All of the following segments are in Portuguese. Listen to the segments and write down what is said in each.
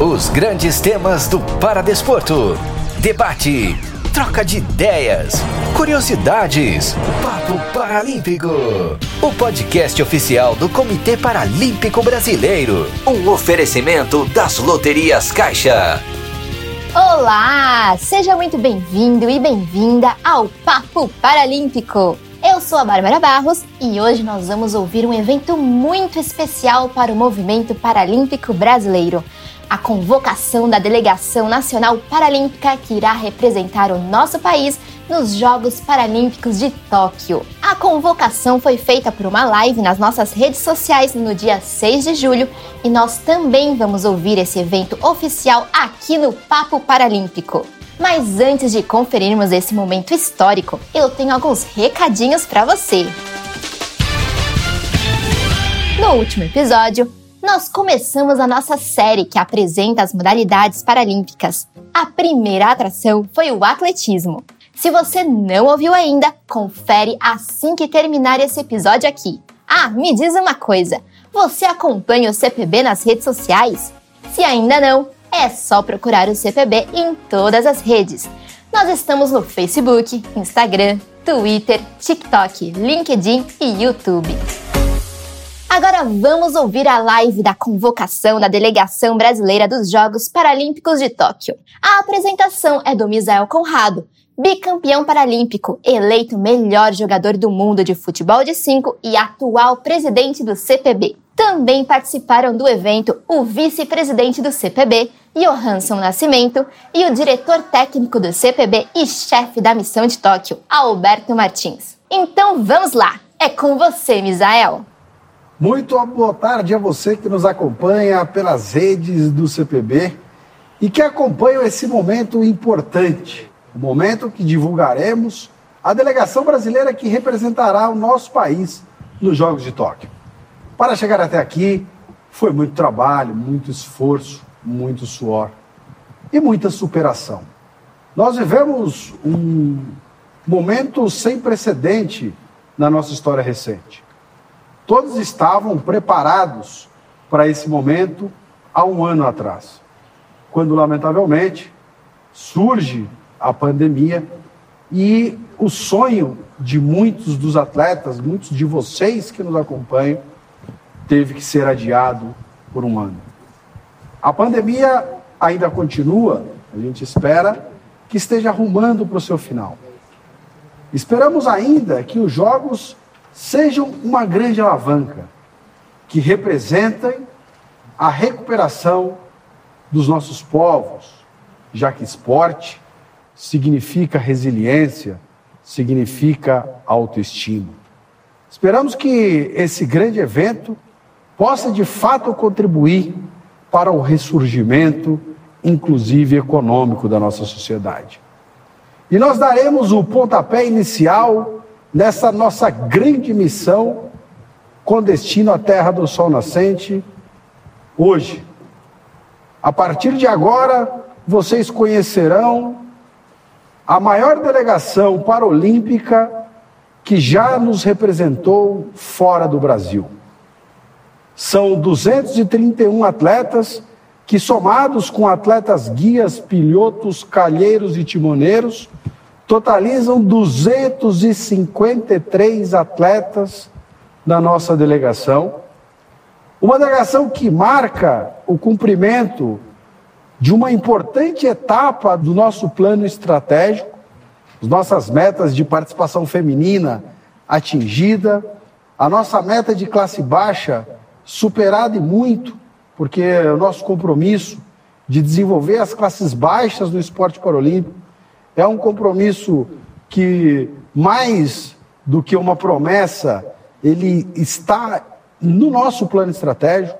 Os grandes temas do Paradesporto. Debate, troca de ideias, curiosidades. Papo Paralímpico. O podcast oficial do Comitê Paralímpico Brasileiro. Um oferecimento das loterias Caixa. Olá! Seja muito bem-vindo e bem-vinda ao Papo Paralímpico. Eu sou a Bárbara Barros e hoje nós vamos ouvir um evento muito especial para o movimento paralímpico brasileiro a convocação da Delegação Nacional Paralímpica que irá representar o nosso país nos Jogos Paralímpicos de Tóquio. A convocação foi feita por uma live nas nossas redes sociais no dia 6 de julho e nós também vamos ouvir esse evento oficial aqui no Papo Paralímpico. Mas antes de conferirmos esse momento histórico, eu tenho alguns recadinhos para você. No último episódio, nós começamos a nossa série que apresenta as modalidades paralímpicas. A primeira atração foi o atletismo. Se você não ouviu ainda, confere assim que terminar esse episódio aqui. Ah, me diz uma coisa: você acompanha o CPB nas redes sociais? Se ainda não, é só procurar o CPB em todas as redes. Nós estamos no Facebook, Instagram, Twitter, TikTok, LinkedIn e YouTube. Agora vamos ouvir a live da convocação da delegação brasileira dos Jogos Paralímpicos de Tóquio. A apresentação é do Misael Conrado, bicampeão paralímpico, eleito melhor jogador do mundo de futebol de 5 e atual presidente do CPB. Também participaram do evento o vice-presidente do CPB, Johansson Nascimento, e o diretor técnico do CPB e chefe da missão de Tóquio, Alberto Martins. Então vamos lá, é com você, Misael! Muito boa tarde a você que nos acompanha pelas redes do CPB e que acompanha esse momento importante, o momento que divulgaremos a delegação brasileira que representará o nosso país nos Jogos de Tóquio. Para chegar até aqui, foi muito trabalho, muito esforço, muito suor e muita superação. Nós vivemos um momento sem precedente na nossa história recente. Todos estavam preparados para esse momento há um ano atrás, quando, lamentavelmente, surge a pandemia e o sonho de muitos dos atletas, muitos de vocês que nos acompanham, teve que ser adiado por um ano. A pandemia ainda continua, a gente espera que esteja arrumando para o seu final. Esperamos ainda que os jogos sejam uma grande alavanca que representem a recuperação dos nossos povos, já que esporte significa resiliência, significa autoestima. Esperamos que esse grande evento possa de fato contribuir para o ressurgimento, inclusive econômico, da nossa sociedade. E nós daremos o pontapé inicial nessa nossa grande missão com destino à terra do sol nascente, hoje. A partir de agora, vocês conhecerão a maior delegação paralímpica que já nos representou fora do Brasil. São 231 atletas que, somados com atletas guias, pilotos, calheiros e timoneiros, totalizam 253 atletas da nossa delegação. Uma delegação que marca o cumprimento de uma importante etapa do nosso plano estratégico, as nossas metas de participação feminina atingida, a nossa meta de classe baixa superada e muito, porque o nosso compromisso de desenvolver as classes baixas no esporte paralímpico é um compromisso que, mais do que uma promessa, ele está no nosso plano estratégico.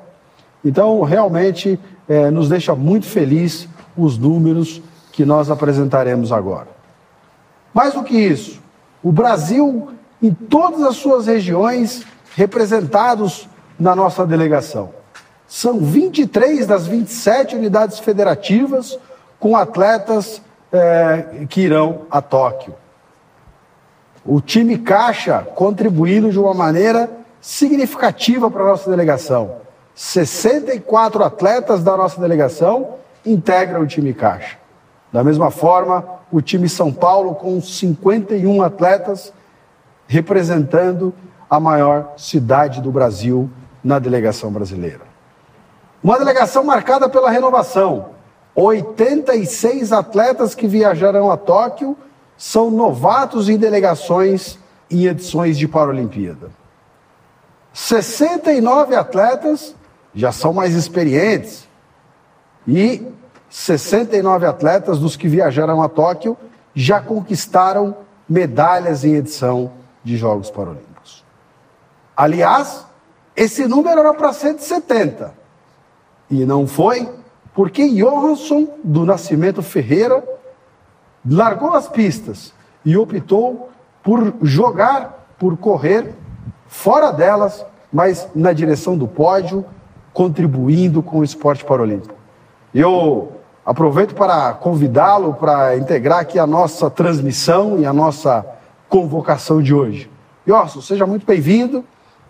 Então, realmente, é, nos deixa muito feliz os números que nós apresentaremos agora. Mais do que isso, o Brasil, em todas as suas regiões, representados na nossa delegação. São 23 das 27 unidades federativas com atletas é, que irão a Tóquio. O time Caixa contribuindo de uma maneira significativa para a nossa delegação. 64 atletas da nossa delegação integram o time Caixa. Da mesma forma, o time São Paulo, com 51 atletas, representando a maior cidade do Brasil na delegação brasileira. Uma delegação marcada pela renovação. 86 atletas que viajarão a Tóquio são novatos em delegações em edições de Paralimpíada. 69 atletas já são mais experientes e 69 atletas dos que viajaram a Tóquio já conquistaram medalhas em edição de Jogos Paralímpicos. Aliás, esse número era para 170 e não foi porque Johansson do Nascimento Ferreira largou as pistas e optou por jogar, por correr fora delas, mas na direção do pódio, contribuindo com o esporte paralímpico. Eu aproveito para convidá-lo para integrar aqui a nossa transmissão e a nossa convocação de hoje. Jorson, seja muito bem-vindo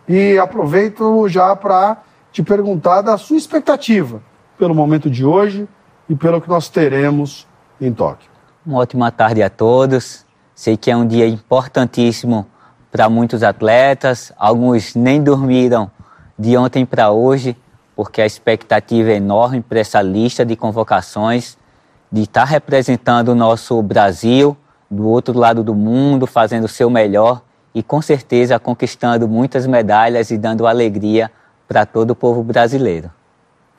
e aproveito já para te perguntar da sua expectativa pelo momento de hoje e pelo que nós teremos em Tóquio. Uma ótima tarde a todos. Sei que é um dia importantíssimo para muitos atletas. Alguns nem dormiram de ontem para hoje, porque a expectativa é enorme para essa lista de convocações, de estar tá representando o nosso Brasil do outro lado do mundo, fazendo o seu melhor e com certeza conquistando muitas medalhas e dando alegria para todo o povo brasileiro.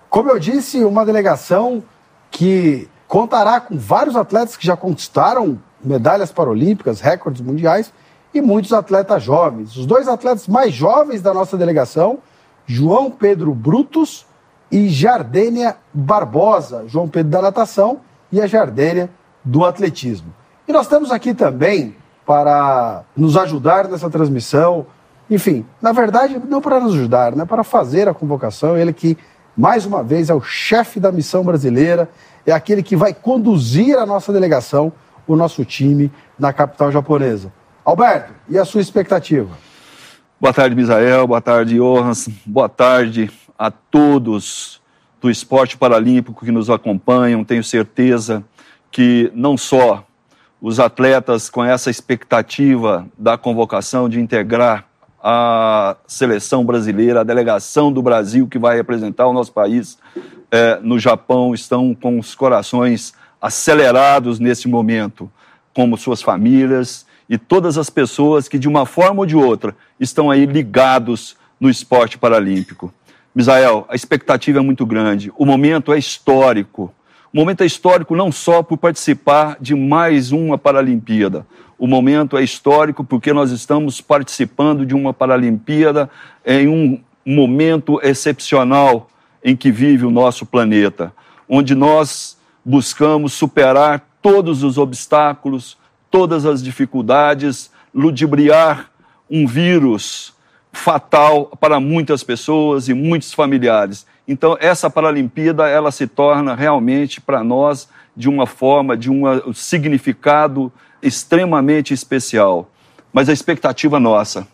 Como eu disse, uma delegação que contará com vários atletas que já conquistaram medalhas paralímpicas, recordes mundiais e muitos atletas jovens. Os dois atletas mais jovens da nossa delegação, João Pedro Brutus e Jardênia Barbosa. João Pedro da natação e a Jardênia do atletismo. E nós estamos aqui também para nos ajudar nessa transmissão. Enfim, na verdade, não para nos ajudar, né? para fazer a convocação. Ele que, mais uma vez, é o chefe da missão brasileira, é aquele que vai conduzir a nossa delegação, o nosso time, na capital japonesa. Alberto, e a sua expectativa? Boa tarde, Misael. Boa tarde, Johans. Boa tarde a todos do esporte paralímpico que nos acompanham. Tenho certeza que não só os atletas com essa expectativa da convocação de integrar a seleção brasileira, a delegação do Brasil que vai representar o nosso país é, no Japão, estão com os corações acelerados nesse momento, como suas famílias e todas as pessoas que, de uma forma ou de outra, estão aí ligados no esporte paralímpico. Misael, a expectativa é muito grande, o momento é histórico. O momento é histórico não só por participar de mais uma Paralimpíada. O momento é histórico porque nós estamos participando de uma Paralimpíada em um momento excepcional em que vive o nosso planeta, onde nós buscamos superar todos os obstáculos, todas as dificuldades, ludibriar um vírus fatal para muitas pessoas e muitos familiares. Então, essa Paralimpíada, ela se torna realmente para nós de uma forma, de um significado extremamente especial. Mas a expectativa nossa,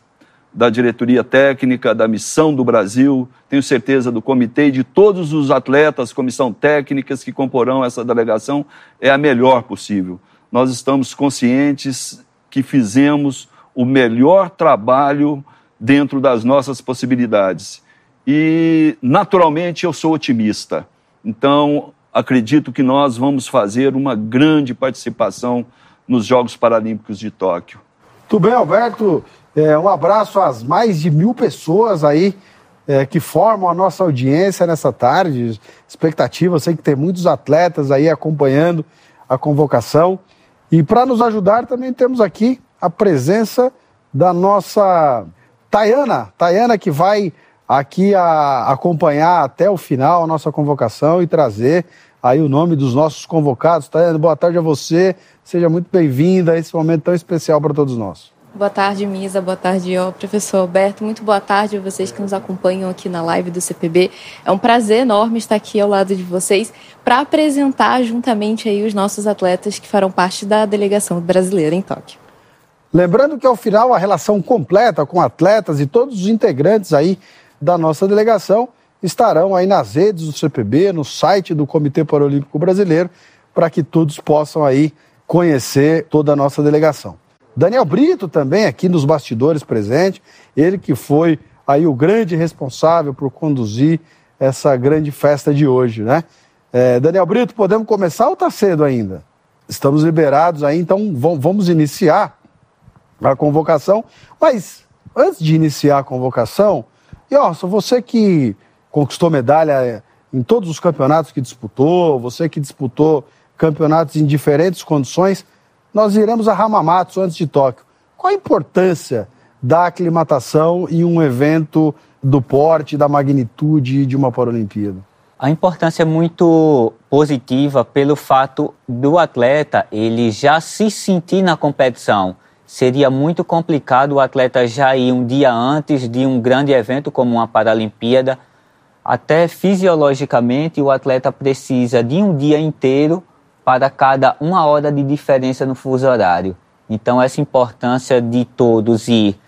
da diretoria técnica, da missão do Brasil, tenho certeza do comitê e de todos os atletas, comissão técnicas que comporão essa delegação, é a melhor possível. Nós estamos conscientes que fizemos o melhor trabalho dentro das nossas possibilidades e, naturalmente, eu sou otimista. Então, acredito que nós vamos fazer uma grande participação nos Jogos Paralímpicos de Tóquio. Tudo bem, Alberto. É, um abraço às mais de mil pessoas aí é, que formam a nossa audiência nessa tarde. Expectativa, sei que tem muitos atletas aí acompanhando a convocação. E para nos ajudar também temos aqui a presença da nossa Tayana, Tayana que vai aqui a acompanhar até o final a nossa convocação e trazer aí o nome dos nossos convocados. Tayana, boa tarde a você, seja muito bem-vinda a esse momento tão especial para todos nós. Boa tarde, Misa. Boa tarde, ó, professor Alberto. Muito boa tarde a vocês que nos acompanham aqui na live do CPB. É um prazer enorme estar aqui ao lado de vocês para apresentar juntamente aí os nossos atletas que farão parte da delegação brasileira em Tóquio. Lembrando que ao final a relação completa com atletas e todos os integrantes aí da nossa delegação estarão aí nas redes do CPB, no site do Comitê Paralímpico Brasileiro, para que todos possam aí conhecer toda a nossa delegação. Daniel Brito também aqui nos bastidores presente, ele que foi aí o grande responsável por conduzir essa grande festa de hoje, né? É, Daniel Brito, podemos começar ou está cedo ainda? Estamos liberados aí, então vamos iniciar a convocação. Mas antes de iniciar a convocação, e ó, você que conquistou medalha em todos os campeonatos que disputou, você que disputou campeonatos em diferentes condições, nós iremos a Hamamatsu antes de Tóquio. Qual a importância da aclimatação em um evento do porte, da magnitude de uma Paralimpíada? A importância é muito positiva pelo fato do atleta ele já se sentir na competição. Seria muito complicado o atleta já ir um dia antes de um grande evento como uma Paralimpíada. Até fisiologicamente, o atleta precisa de um dia inteiro para cada uma hora de diferença no fuso horário. Então, essa importância de todos ir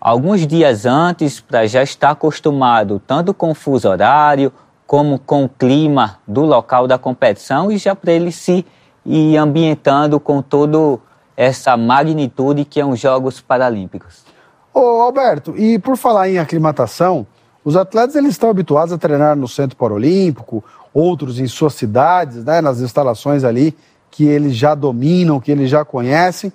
alguns dias antes para já estar acostumado tanto com o fuso horário como com o clima do local da competição e já para ele se ir ambientando com toda essa magnitude que é os Jogos Paralímpicos. Ô Alberto, e por falar em aclimatação, os atletas eles estão habituados a treinar no Centro Paralímpico outros em suas cidades, né, nas instalações ali que eles já dominam, que eles já conhecem.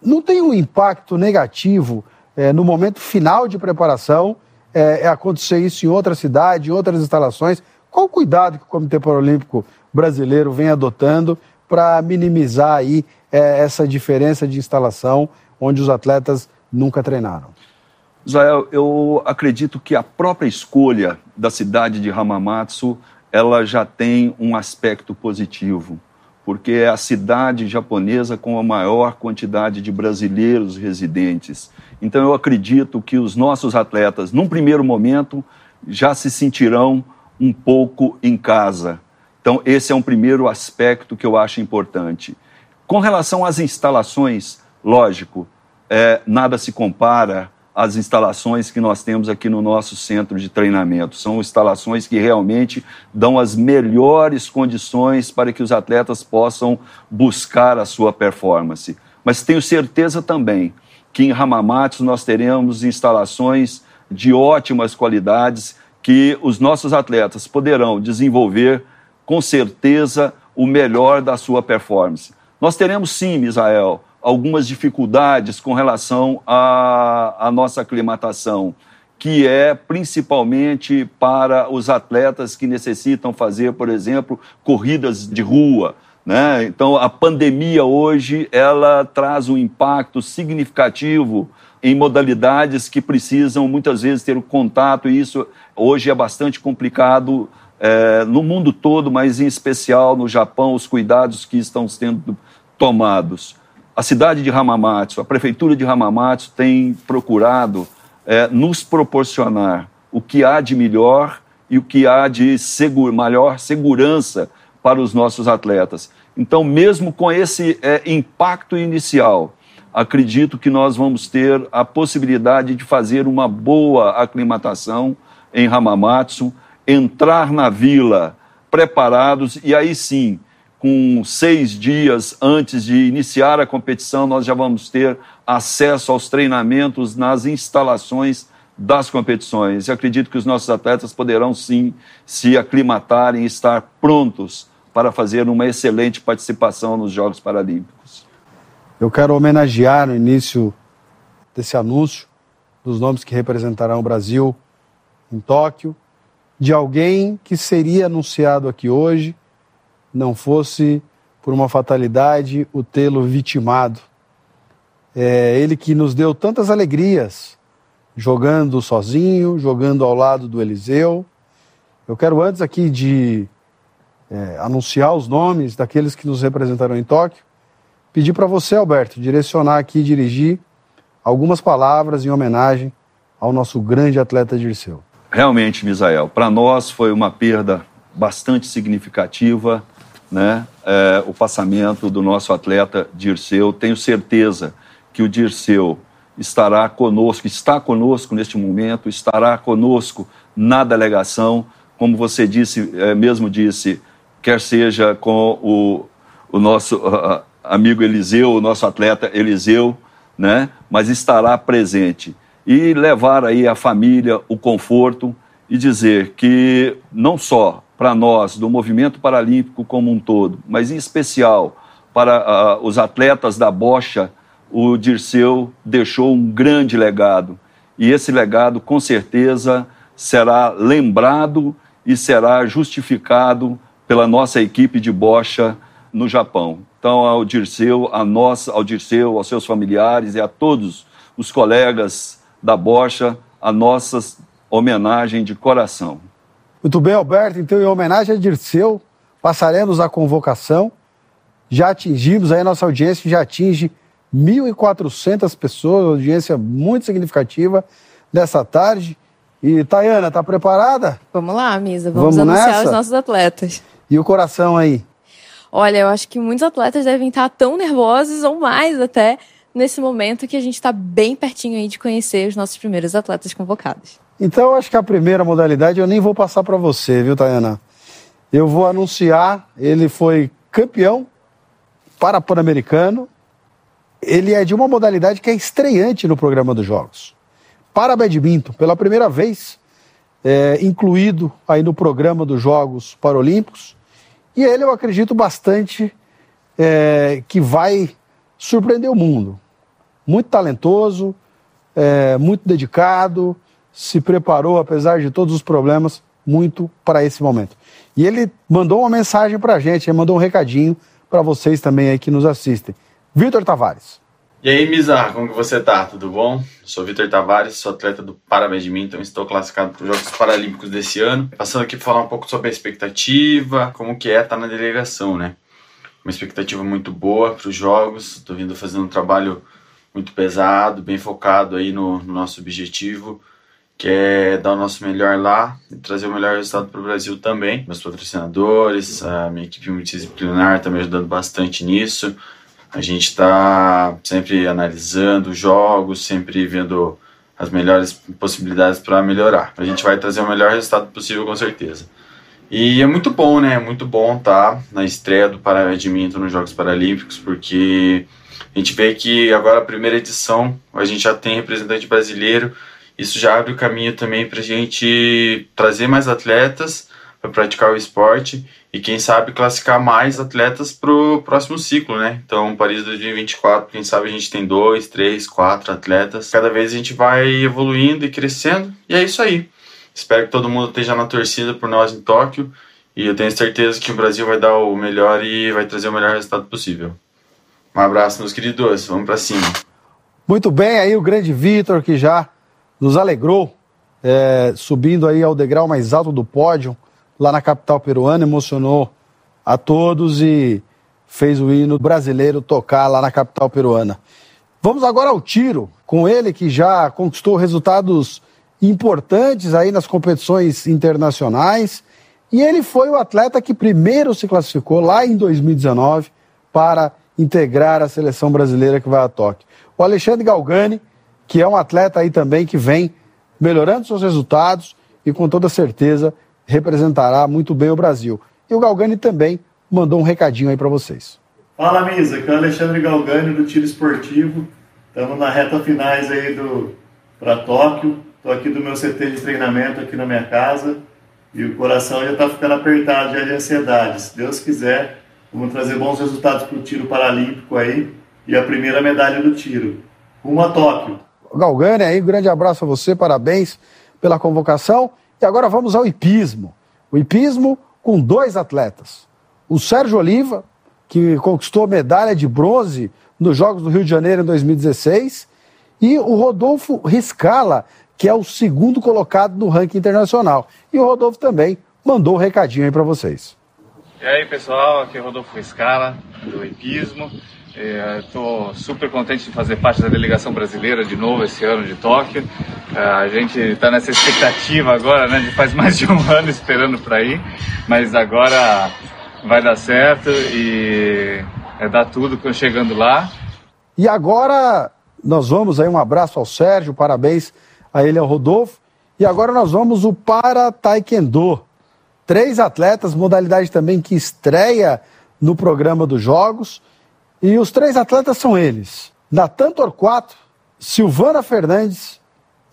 Não tem um impacto negativo é, no momento final de preparação é, é, acontecer isso em outra cidade, em outras instalações? Qual o cuidado que o Comitê Paralímpico Brasileiro vem adotando para minimizar aí é, essa diferença de instalação onde os atletas nunca treinaram? Israel, eu acredito que a própria escolha da cidade de Hamamatsu ela já tem um aspecto positivo, porque é a cidade japonesa com a maior quantidade de brasileiros residentes. Então eu acredito que os nossos atletas, num primeiro momento, já se sentirão um pouco em casa. Então esse é um primeiro aspecto que eu acho importante. Com relação às instalações, lógico, é, nada se compara as instalações que nós temos aqui no nosso centro de treinamento. São instalações que realmente dão as melhores condições para que os atletas possam buscar a sua performance. Mas tenho certeza também que em Hamamatsu nós teremos instalações de ótimas qualidades que os nossos atletas poderão desenvolver com certeza o melhor da sua performance. Nós teremos sim, Misael, algumas dificuldades com relação à, à nossa aclimatação, que é principalmente para os atletas que necessitam fazer, por exemplo, corridas de rua. Né? Então, a pandemia hoje ela traz um impacto significativo em modalidades que precisam muitas vezes ter o contato, e isso hoje é bastante complicado é, no mundo todo, mas em especial no Japão, os cuidados que estão sendo tomados a cidade de Hamamatsu, a prefeitura de Hamamatsu tem procurado é, nos proporcionar o que há de melhor e o que há de seguro, maior segurança para os nossos atletas. Então, mesmo com esse é, impacto inicial, acredito que nós vamos ter a possibilidade de fazer uma boa aclimatação em Hamamatsu, entrar na vila preparados e aí sim com seis dias antes de iniciar a competição, nós já vamos ter acesso aos treinamentos nas instalações das competições. E acredito que os nossos atletas poderão sim se aclimatarem e estar prontos para fazer uma excelente participação nos Jogos Paralímpicos. Eu quero homenagear no início desse anúncio dos nomes que representarão o Brasil em Tóquio, de alguém que seria anunciado aqui hoje não fosse por uma fatalidade o tê-lo vitimado. É ele que nos deu tantas alegrias, jogando sozinho, jogando ao lado do Eliseu. Eu quero, antes aqui de é, anunciar os nomes daqueles que nos representarão em Tóquio, pedir para você, Alberto, direcionar aqui e dirigir algumas palavras em homenagem ao nosso grande atleta Dirceu. Realmente, Misael, para nós foi uma perda bastante significativa né, é, o passamento do nosso atleta Dirceu. Tenho certeza que o Dirceu estará conosco, está conosco neste momento, estará conosco na delegação como você disse, é, mesmo disse, quer seja com o, o nosso uh, amigo Eliseu, o nosso atleta Eliseu, né? mas estará presente. E levar aí a família o conforto e dizer que não só para nós, do movimento paralímpico como um todo, mas em especial para uh, os atletas da bocha, o Dirceu deixou um grande legado. E esse legado, com certeza, será lembrado e será justificado pela nossa equipe de bocha no Japão. Então, ao Dirceu, a nós, ao Dirceu, aos seus familiares e a todos os colegas da bocha, a nossa homenagem de coração. Muito bem, Alberto. Então, em homenagem a Dirceu, passaremos a convocação. Já atingimos, aí a nossa audiência já atinge 1.400 pessoas, audiência muito significativa nessa tarde. E, Tayana, tá preparada? Vamos lá, Misa. Vamos, Vamos anunciar nessa? os nossos atletas. E o coração aí? Olha, eu acho que muitos atletas devem estar tão nervosos ou mais até nesse momento que a gente está bem pertinho aí de conhecer os nossos primeiros atletas convocados. Então, acho que a primeira modalidade eu nem vou passar para você, viu, Tayana? Eu vou anunciar, ele foi campeão para Pan-Americano. Ele é de uma modalidade que é estreante no programa dos Jogos para badminton, pela primeira vez, é, incluído aí no programa dos Jogos Paralímpicos. E ele, eu acredito bastante é, que vai surpreender o mundo. Muito talentoso, é, muito dedicado, se preparou, apesar de todos os problemas, muito para esse momento. E ele mandou uma mensagem para a gente, ele mandou um recadinho para vocês também aí que nos assistem. Vitor Tavares. E aí, Misa, como que você tá? Tudo bom? sou Vitor Tavares, sou atleta do Parabadminton, estou classificado para os Jogos Paralímpicos desse ano. Passando aqui para falar um pouco sobre a expectativa, como que é estar tá na delegação, né? Uma expectativa muito boa para os Jogos, estou vindo fazendo um trabalho muito pesado, bem focado aí no, no nosso objetivo, que é dar o nosso melhor lá e trazer o melhor resultado para o Brasil também. Meus patrocinadores, a minha equipe multidisciplinar está me ajudando bastante nisso a gente está sempre analisando jogos, sempre vendo as melhores possibilidades para melhorar. A gente vai trazer o melhor resultado possível, com certeza. E é muito bom, né? É muito bom estar tá na estreia do Paralímpico nos Jogos Paralímpicos, porque a gente vê que agora a primeira edição a gente já tem representante brasileiro. Isso já abre o caminho também para a gente trazer mais atletas para praticar o esporte e quem sabe classificar mais atletas para o próximo ciclo, né? Então, Paris 2024, quem sabe a gente tem dois, três, quatro atletas. Cada vez a gente vai evoluindo e crescendo e é isso aí. Espero que todo mundo esteja na torcida por nós em Tóquio e eu tenho certeza que o Brasil vai dar o melhor e vai trazer o melhor resultado possível. Um abraço, meus queridos. Vamos para cima. Muito bem, aí o grande Vitor que já nos alegrou, é, subindo aí ao degrau mais alto do pódio lá na capital peruana, emocionou a todos e fez o hino brasileiro tocar lá na capital peruana. Vamos agora ao tiro, com ele que já conquistou resultados importantes aí nas competições internacionais. E ele foi o atleta que primeiro se classificou lá em 2019 para integrar a seleção brasileira que vai a Tóquio. O Alexandre Galgani, que é um atleta aí também que vem melhorando seus resultados e com toda certeza representará muito bem o Brasil. E o Galgani também mandou um recadinho aí para vocês. Fala, Misa, aqui é o Alexandre Galgani do Tiro Esportivo. Estamos na reta finais aí do para Tóquio. Estou aqui do meu CT de treinamento aqui na minha casa e o coração já está ficando apertado já de ansiedade. Se Deus quiser, vamos trazer bons resultados para o tiro paralímpico aí e a primeira medalha do tiro. Rumo a Tóquio. Galgani aí, um grande abraço a você, parabéns pela convocação. E agora vamos ao hipismo. O hipismo com dois atletas. O Sérgio Oliva, que conquistou medalha de bronze nos Jogos do Rio de Janeiro em 2016, e o Rodolfo Riscala, que é o segundo colocado no ranking internacional. E o Rodolfo também mandou um recadinho aí para vocês. E aí, pessoal, aqui é Rodolfo Riscala, do hipismo. Estou é, super contente de fazer parte da delegação brasileira de novo esse ano de Tóquio. É, a gente está nessa expectativa agora, né? De faz mais de um ano esperando para ir, mas agora vai dar certo e é dar tudo chegando lá. E agora nós vamos aí um abraço ao Sérgio, parabéns a ele ao Rodolfo. E agora nós vamos o para Taekwondo. Três atletas, modalidade também que estreia no programa dos Jogos. E os três atletas são eles: Natan Torquato, Silvana Fernandes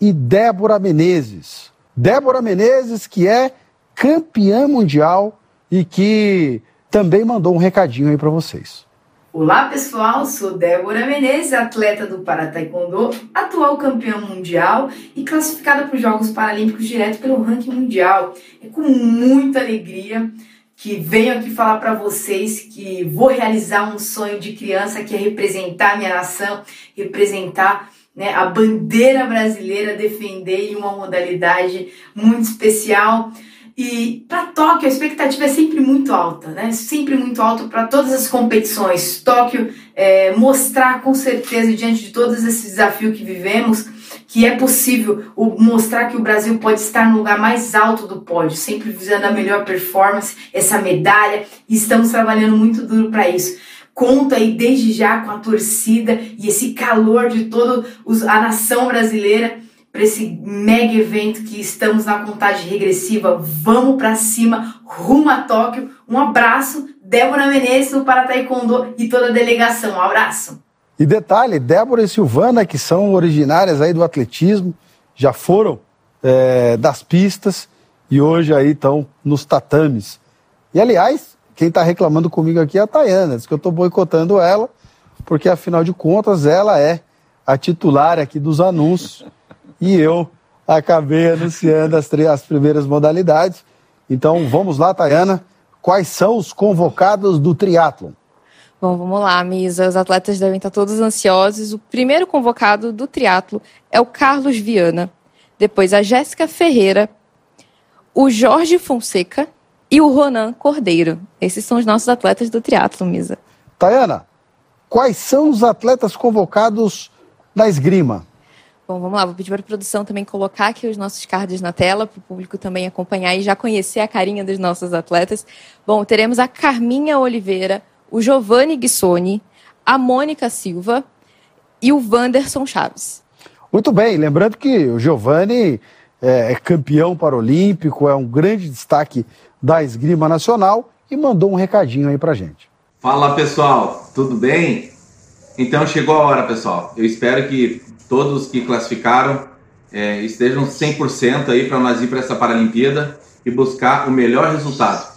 e Débora Menezes. Débora Menezes, que é campeã mundial e que também mandou um recadinho aí para vocês. Olá pessoal, sou Débora Menezes, atleta do Para Taekwondo, atual campeã mundial e classificada para os Jogos Paralímpicos direto pelo ranking mundial. É com muita alegria que venho aqui falar para vocês que vou realizar um sonho de criança que é representar minha nação, representar né, a bandeira brasileira, defender em uma modalidade muito especial. E para Tóquio a expectativa é sempre muito alta, né? Sempre muito alta para todas as competições. Tóquio é, mostrar com certeza diante de todos esses desafios que vivemos que é possível mostrar que o Brasil pode estar no lugar mais alto do pódio, sempre visando a melhor performance, essa medalha. E estamos trabalhando muito duro para isso. Conta aí desde já com a torcida e esse calor de toda a nação brasileira para esse mega evento que estamos na contagem regressiva. Vamos para cima, rumo a Tóquio. Um abraço, Débora Menezes do Para Taekwondo e toda a delegação. Um abraço. E detalhe, Débora e Silvana, que são originárias aí do atletismo, já foram é, das pistas e hoje aí estão nos tatames. E aliás, quem está reclamando comigo aqui é a Tayana, diz que eu estou boicotando ela, porque afinal de contas ela é a titular aqui dos anúncios e eu acabei anunciando as, as primeiras modalidades. Então vamos lá, Tayana. Quais são os convocados do triatlon? Bom, vamos lá, Misa. Os atletas devem estar todos ansiosos. O primeiro convocado do triatlo é o Carlos Viana. Depois a Jéssica Ferreira, o Jorge Fonseca e o Ronan Cordeiro. Esses são os nossos atletas do triatlo, Misa. Tayana, quais são os atletas convocados na esgrima? Bom, vamos lá, vou pedir para a produção também colocar aqui os nossos cards na tela, para o público também acompanhar e já conhecer a carinha dos nossos atletas. Bom, teremos a Carminha Oliveira, o Giovanni Guissoni, a Mônica Silva e o Wanderson Chaves. Muito bem, lembrando que o Giovanni é, é campeão paralímpico, é um grande destaque da esgrima nacional e mandou um recadinho aí para gente. Fala pessoal, tudo bem? Então chegou a hora, pessoal. Eu espero que todos que classificaram é, estejam 100% aí para nós ir para essa Paralimpíada e buscar o melhor resultado.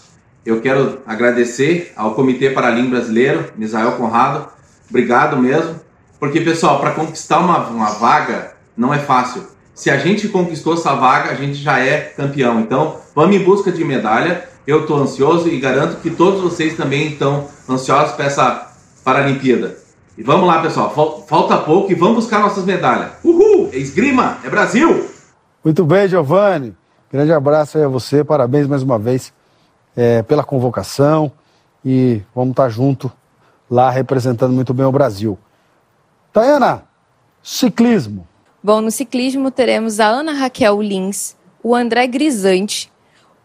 Eu quero agradecer ao Comitê Paralímpico Brasileiro, Misael Conrado, obrigado mesmo, porque pessoal, para conquistar uma, uma vaga não é fácil. Se a gente conquistou essa vaga, a gente já é campeão. Então, vamos em busca de medalha. Eu estou ansioso e garanto que todos vocês também estão ansiosos para essa Paralimpíada. E vamos lá, pessoal. Falta pouco e vamos buscar nossas medalhas. Uhul! É esgrima! É Brasil! Muito bem, Giovanni. Grande abraço aí a você. Parabéns mais uma vez é, pela convocação. E vamos estar junto lá representando muito bem o Brasil. Tayana, ciclismo. Bom, no ciclismo teremos a Ana Raquel Lins, o André Grisante,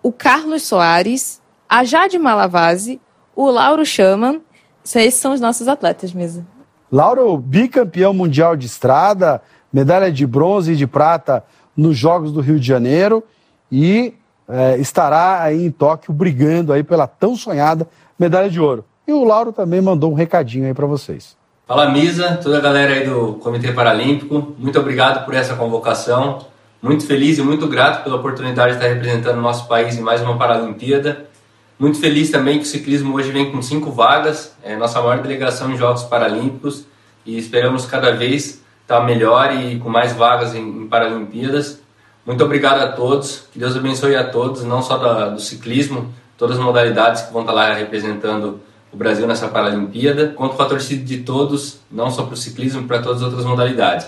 o Carlos Soares, a Jade Malavase, o Lauro Chaman. Esses são os nossos atletas mesmo. Lauro, bicampeão mundial de estrada, medalha de bronze e de prata nos Jogos do Rio de Janeiro e é, estará aí em Tóquio brigando aí pela tão sonhada medalha de ouro. E o Lauro também mandou um recadinho aí para vocês. Fala Misa, toda a galera aí do Comitê Paralímpico, muito obrigado por essa convocação. Muito feliz e muito grato pela oportunidade de estar representando o nosso país em mais uma Paralimpíada. Muito feliz também que o ciclismo hoje vem com cinco vagas, é nossa maior delegação em Jogos Paralímpicos e esperamos cada vez estar melhor e com mais vagas em, em Paralimpíadas. Muito obrigado a todos, que Deus abençoe a todos, não só da, do ciclismo, todas as modalidades que vão estar lá representando o Brasil nessa Paralimpíada. Conto com a torcida de todos, não só para o ciclismo, para todas as outras modalidades.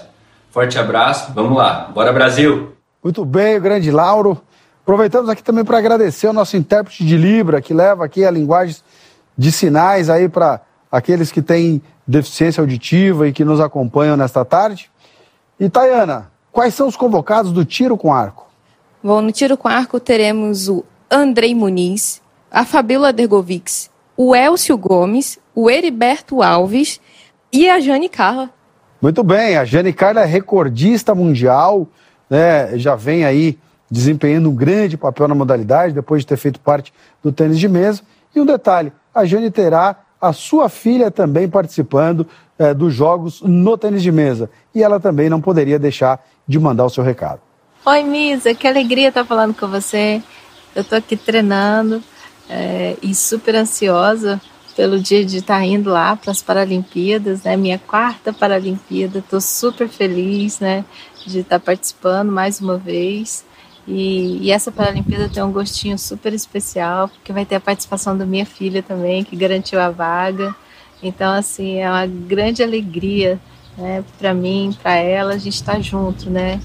Forte abraço, vamos lá, bora Brasil! Muito bem, o grande Lauro. Aproveitamos aqui também para agradecer ao nosso intérprete de Libra, que leva aqui a linguagem de sinais aí para aqueles que têm deficiência auditiva e que nos acompanham nesta tarde. E Tayana, quais são os convocados do tiro com arco? Bom, no tiro com arco teremos o Andrei Muniz, a Fabíola Dergovics, o Elcio Gomes, o Heriberto Alves e a Jane Carla. Muito bem, a Jane Carla é recordista mundial, né, já vem aí desempenhando um grande papel na modalidade, depois de ter feito parte do tênis de mesa. E um detalhe: a Jane terá a sua filha também participando é, dos jogos no tênis de mesa. E ela também não poderia deixar de mandar o seu recado. Oi, Misa, que alegria estar falando com você. Eu estou aqui treinando é, e super ansiosa pelo dia de estar indo lá para as Paralimpíadas, né? Minha quarta Paralimpíada. Estou super feliz, né? De estar participando mais uma vez. E, e, essa Paralimpíada tem um gostinho super especial, porque vai ter a participação da minha filha também, que garantiu a vaga. Então, assim, é uma grande alegria né, para mim, para ela, a gente estar tá junto, né?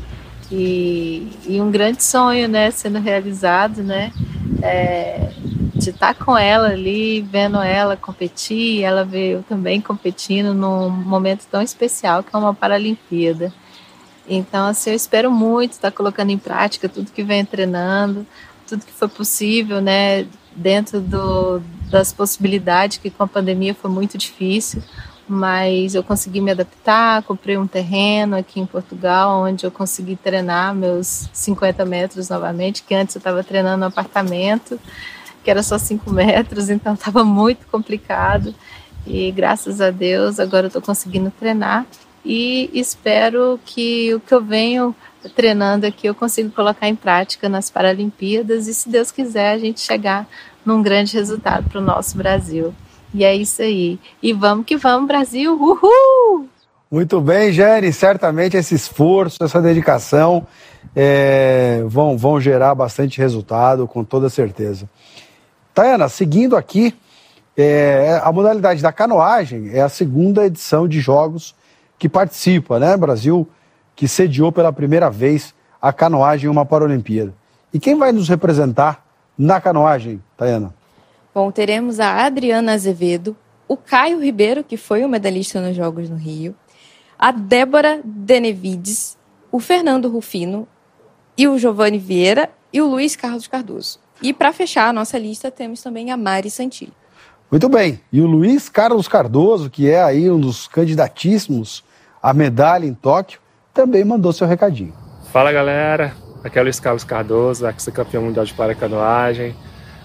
E, e, um grande sonho, né, sendo realizado, né? É, de estar tá com ela ali, vendo ela competir, ela veio também competindo num momento tão especial que é uma Paralimpíada. Então, assim, eu espero muito estar colocando em prática tudo que vem treinando, tudo que foi possível, né, dentro do, das possibilidades, que com a pandemia foi muito difícil, mas eu consegui me adaptar, comprei um terreno aqui em Portugal, onde eu consegui treinar meus 50 metros novamente, que antes eu estava treinando no apartamento, que era só 5 metros, então estava muito complicado, e graças a Deus agora eu estou conseguindo treinar, e espero que o que eu venho treinando aqui eu consiga colocar em prática nas Paralimpíadas e, se Deus quiser, a gente chegar num grande resultado para o nosso Brasil. E é isso aí. E vamos que vamos, Brasil! Uhul! Muito bem, Jane. Certamente esse esforço, essa dedicação é, vão, vão gerar bastante resultado, com toda certeza. Tayana, seguindo aqui, é, a modalidade da canoagem é a segunda edição de Jogos que participa, né? Brasil que sediou pela primeira vez a canoagem em uma Paralimpíada. E quem vai nos representar na canoagem, Tayana? Bom, teremos a Adriana Azevedo, o Caio Ribeiro, que foi o medalhista nos Jogos no Rio, a Débora Denevides, o Fernando Rufino e o Giovanni Vieira e o Luiz Carlos Cardoso. E para fechar a nossa lista, temos também a Mari Santilli. Muito bem. E o Luiz Carlos Cardoso, que é aí um dos candidatíssimos à medalha em Tóquio, também mandou seu recadinho. Fala galera, aqui é o Luiz Carlos Cardoso, ex-campeão mundial de paracanoagem.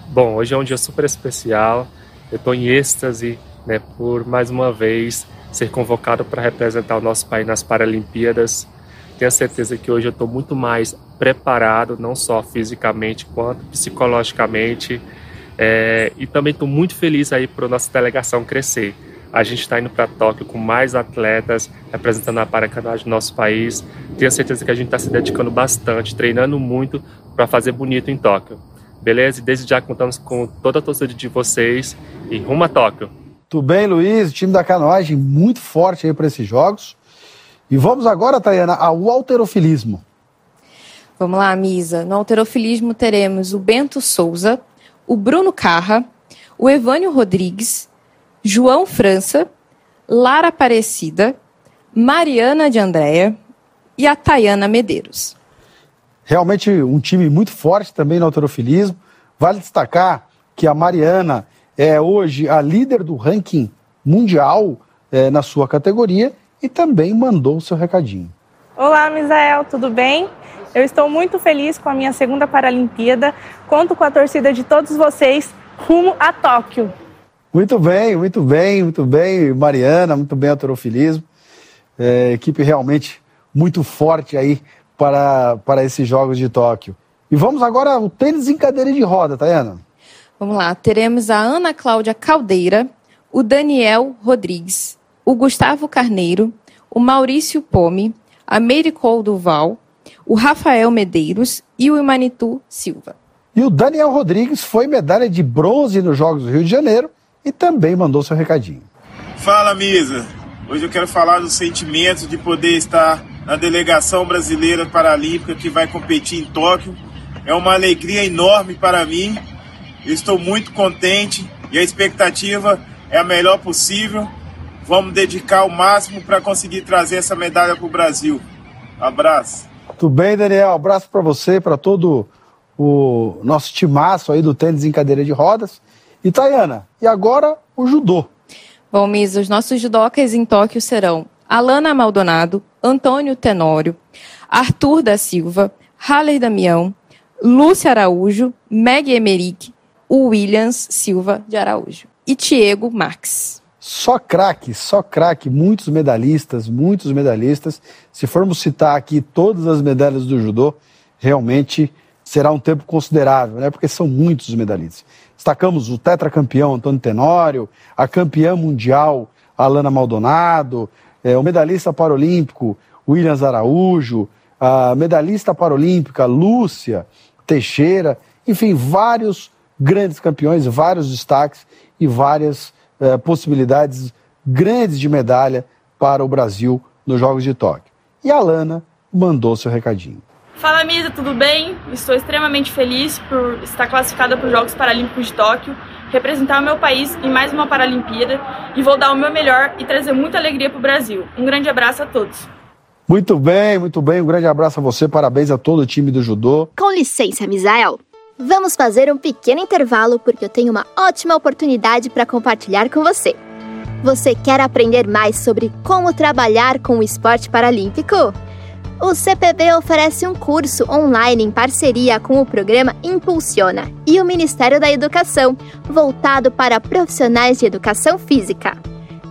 Bom, hoje é um dia super especial. Eu estou em êxtase né, por mais uma vez ser convocado para representar o nosso país nas Paralimpíadas. Tenho certeza que hoje eu estou muito mais preparado, não só fisicamente quanto psicologicamente é, e também estou muito feliz aí para a nossa delegação crescer. A gente está indo para Tóquio com mais atletas representando a paracanagem do nosso país. Tenho certeza que a gente está se dedicando bastante, treinando muito para fazer bonito em Tóquio. Beleza? E desde já contamos com toda a torcida de vocês e rumo a Tóquio. Tudo bem, Luiz? O time da canoagem muito forte aí para esses jogos. E vamos agora, Tayana, ao alterofilismo. Vamos lá, Misa. No alterofilismo teremos o Bento Souza, o Bruno Carra, o Evânio Rodrigues, João França, Lara Aparecida, Mariana de Andréia e a Tayana Medeiros. Realmente um time muito forte também no alterofilismo. Vale destacar que a Mariana é hoje a líder do ranking mundial é, na sua categoria e também mandou o seu recadinho. Olá, Misael, tudo bem? Eu estou muito feliz com a minha segunda Paralimpíada. Conto com a torcida de todos vocês rumo a Tóquio. Muito bem, muito bem, muito bem, Mariana, muito bem, autorofilismo. É, equipe realmente muito forte aí para, para esses Jogos de Tóquio. E vamos agora ao tênis em cadeira de roda, Tayana. Vamos lá, teremos a Ana Cláudia Caldeira, o Daniel Rodrigues, o Gustavo Carneiro, o Maurício Pome, a Mericol Duval, o Rafael Medeiros e o Imanitu Silva. E o Daniel Rodrigues foi medalha de bronze nos Jogos do Rio de Janeiro e também mandou seu recadinho. Fala, Misa. Hoje eu quero falar do sentimento de poder estar na delegação brasileira paralímpica que vai competir em Tóquio. É uma alegria enorme para mim. Eu estou muito contente e a expectativa é a melhor possível. Vamos dedicar o máximo para conseguir trazer essa medalha para o Brasil. Abraço. Tudo bem, Daniel? Abraço para você, para todo o nosso timaço aí do tênis em cadeira de rodas. Tayana, e agora o judô. Bom, Miss, os nossos judocas em Tóquio serão Alana Maldonado, Antônio Tenório, Arthur da Silva, Haller Damião, Lúcia Araújo, Meg Emerick, Williams Silva de Araújo e Diego Max. Só craque, só craque, muitos medalhistas, muitos medalhistas. Se formos citar aqui todas as medalhas do judô, realmente será um tempo considerável, né? Porque são muitos os medalhistas. Destacamos o tetracampeão Antônio Tenório, a campeã mundial Alana Maldonado, é, o medalhista paralímpico Williams Araújo, a medalhista paralímpica Lúcia Teixeira, enfim, vários grandes campeões, vários destaques e várias eh, possibilidades grandes de medalha para o Brasil nos Jogos de Tóquio. E a Lana mandou seu recadinho. Fala Misa, tudo bem? Estou extremamente feliz por estar classificada para os Jogos Paralímpicos de Tóquio, representar o meu país em mais uma Paralimpíada e vou dar o meu melhor e trazer muita alegria para o Brasil. Um grande abraço a todos. Muito bem, muito bem. Um grande abraço a você, parabéns a todo o time do judô. Com licença, Misael. Vamos fazer um pequeno intervalo porque eu tenho uma ótima oportunidade para compartilhar com você. Você quer aprender mais sobre como trabalhar com o esporte paralímpico? O CPB oferece um curso online em parceria com o programa Impulsiona e o Ministério da Educação, voltado para profissionais de educação física.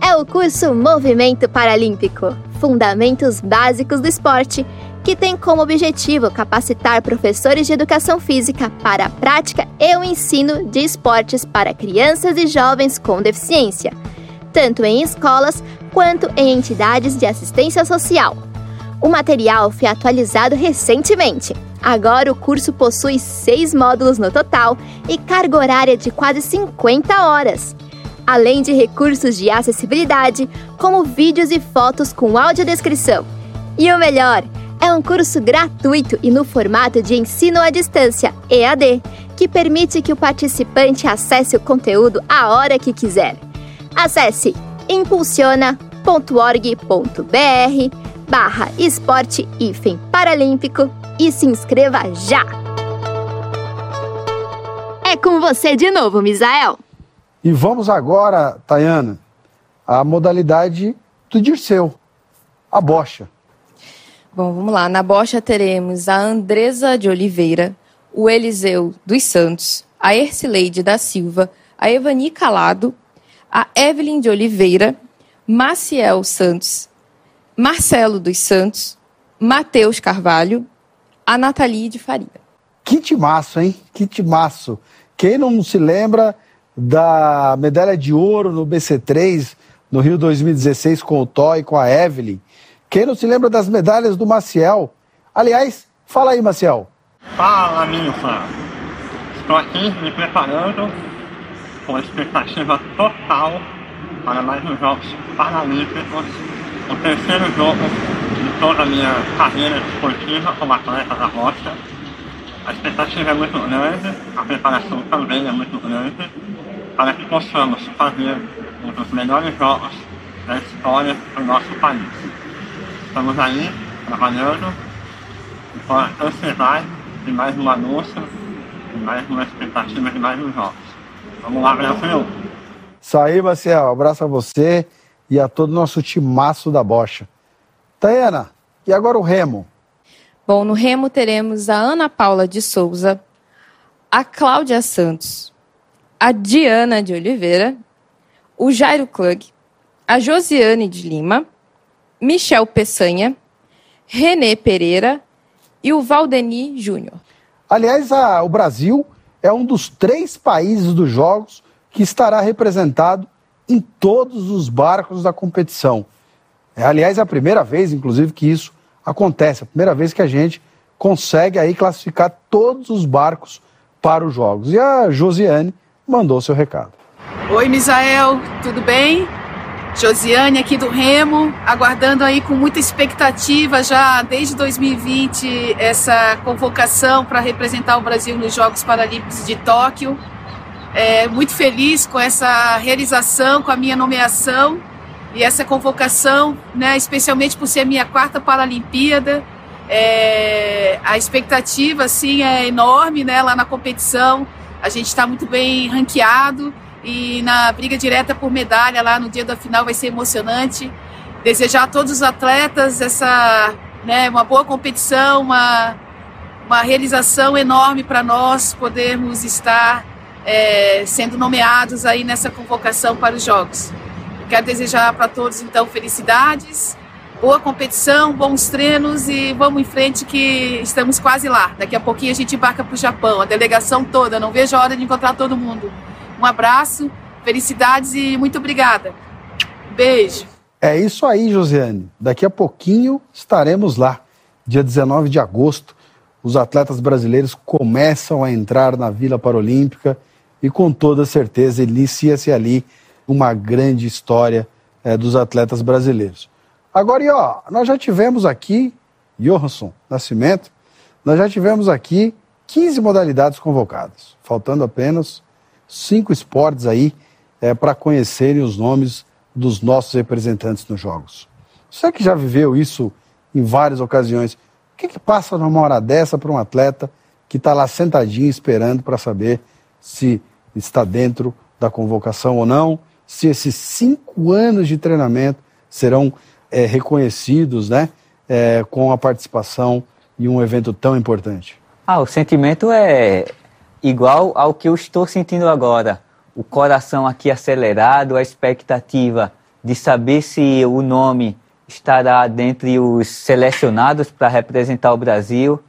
É o curso Movimento Paralímpico Fundamentos Básicos do Esporte, que tem como objetivo capacitar professores de educação física para a prática e o ensino de esportes para crianças e jovens com deficiência, tanto em escolas quanto em entidades de assistência social. O material foi atualizado recentemente. Agora o curso possui seis módulos no total e carga horária de quase 50 horas além de recursos de acessibilidade, como vídeos e fotos com audiodescrição. E o melhor, é um curso gratuito e no formato de ensino à distância, EAD, que permite que o participante acesse o conteúdo a hora que quiser. Acesse impulsiona.org.br barra esporte paralímpico e se inscreva já! É com você de novo, Misael! E vamos agora, Tayana, à modalidade do Dirceu, a bocha. Bom, vamos lá. Na bocha teremos a Andresa de Oliveira, o Eliseu dos Santos, a Ercileide da Silva, a Evani Calado, a Evelyn de Oliveira, Maciel Santos, Marcelo dos Santos, Matheus Carvalho, a Nathalie de Faria. Que timaço, hein? Que timaço. Quem não se lembra da medalha de ouro no BC3 no Rio 2016 com o Toy e com a Evelyn. Quem não se lembra das medalhas do Maciel? Aliás, fala aí, Maciel. Fala, minha fã. Estou aqui me preparando com expectativa total para mais os Jogos Paralímpicos, o terceiro jogo de toda a minha carreira esportiva como atleta da rocha. A expectativa é muito grande, a preparação também é muito grande para que possamos fazer um dos melhores jogos da história do nosso país. Estamos aí trabalhando com a ansiedade de mais uma luta, de mais uma expectativa de mais um jogos. Vamos lá, Brasil! Isso aí, Marcel. Abraço a você e a todo o nosso timaço da bocha. Tayana, e agora o remo? Bom, no remo teremos a Ana Paula de Souza, a Cláudia Santos, a Diana de Oliveira, o Jairo Klug, a Josiane de Lima, Michel Peçanha, Renê Pereira e o Valdeni Júnior. Aliás, a, o Brasil é um dos três países dos Jogos que estará representado em todos os barcos da competição. É, aliás, é a primeira vez, inclusive, que isso acontece, a primeira vez que a gente consegue aí classificar todos os barcos para os Jogos. E a Josiane mandou seu recado. Oi, Misael, tudo bem? Josiane aqui do Remo, aguardando aí com muita expectativa já desde 2020 essa convocação para representar o Brasil nos Jogos Paralímpicos de Tóquio. É, muito feliz com essa realização, com a minha nomeação e essa convocação, né, especialmente por ser a minha quarta Paralimpíada. É, a expectativa assim é enorme né, lá na competição. A gente está muito bem ranqueado e na briga direta por medalha lá no dia da final vai ser emocionante. Desejar a todos os atletas essa, né, uma boa competição, uma, uma realização enorme para nós podermos estar é, sendo nomeados aí nessa convocação para os Jogos. Eu quero desejar para todos, então, felicidades, boa competição, bons treinos e vamos em frente que estamos quase lá. Daqui a pouquinho a gente embarca para o Japão, a delegação toda. Não vejo a hora de encontrar todo mundo. Um abraço, felicidades e muito obrigada. Beijo. É isso aí, Josiane. Daqui a pouquinho estaremos lá. Dia 19 de agosto, os atletas brasileiros começam a entrar na Vila Paralímpica e com toda certeza inicia-se ali uma grande história é, dos atletas brasileiros. Agora, e ó, nós já tivemos aqui, Johansson Nascimento, nós já tivemos aqui 15 modalidades convocadas, faltando apenas cinco esportes aí é, para conhecerem os nomes dos nossos representantes nos Jogos. Você que já viveu isso em várias ocasiões, o que, que passa numa hora dessa para um atleta que está lá sentadinho esperando para saber se está dentro da convocação ou não, se esses cinco anos de treinamento serão é, reconhecidos né, é, com a participação em um evento tão importante? Ah, o sentimento é igual ao que eu estou sentindo agora o coração aqui acelerado, a expectativa de saber se o nome estará dentre os selecionados para representar o Brasil.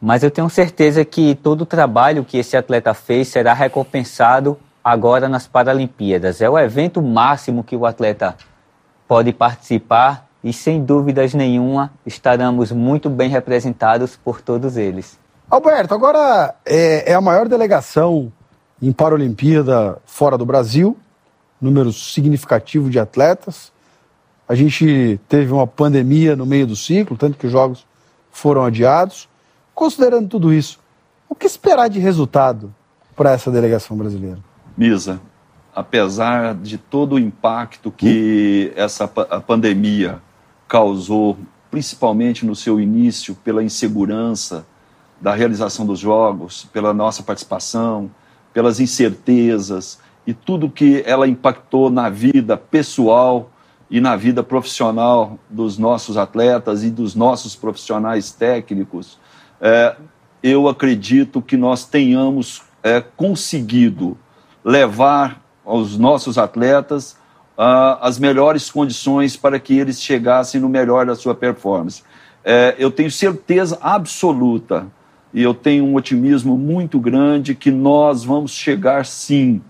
Mas eu tenho certeza que todo o trabalho que esse atleta fez será recompensado agora nas Paralimpíadas. É o evento máximo que o atleta pode participar e, sem dúvidas nenhuma, estaremos muito bem representados por todos eles. Alberto, agora é, é a maior delegação em Paralimpíada fora do Brasil, número significativo de atletas. A gente teve uma pandemia no meio do ciclo, tanto que os jogos foram adiados. Considerando tudo isso, o que esperar de resultado para essa delegação brasileira? Misa, apesar de todo o impacto que essa a pandemia causou, principalmente no seu início, pela insegurança da realização dos jogos, pela nossa participação, pelas incertezas e tudo que ela impactou na vida pessoal e na vida profissional dos nossos atletas e dos nossos profissionais técnicos, é, eu acredito que nós tenhamos é, conseguido levar aos nossos atletas uh, as melhores condições para que eles chegassem no melhor da sua performance. É, eu tenho certeza absoluta e eu tenho um otimismo muito grande que nós vamos chegar sim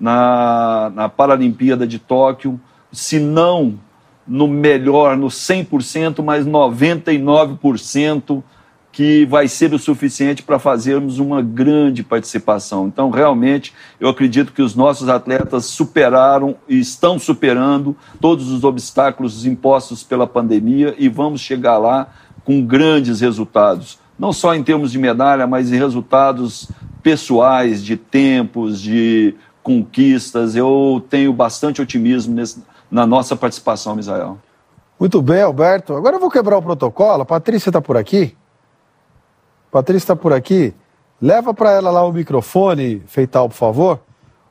na, na Paralimpíada de Tóquio, se não no melhor, no 100%, mas 99% que vai ser o suficiente para fazermos uma grande participação. Então, realmente, eu acredito que os nossos atletas superaram e estão superando todos os obstáculos impostos pela pandemia e vamos chegar lá com grandes resultados não só em termos de medalha, mas em resultados pessoais, de tempos, de conquistas. Eu tenho bastante otimismo nesse, na nossa participação, Misael. Muito bem, Alberto. Agora eu vou quebrar o protocolo. A Patrícia está por aqui? Patrícia está por aqui? Leva para ela lá o microfone, Feital, por favor.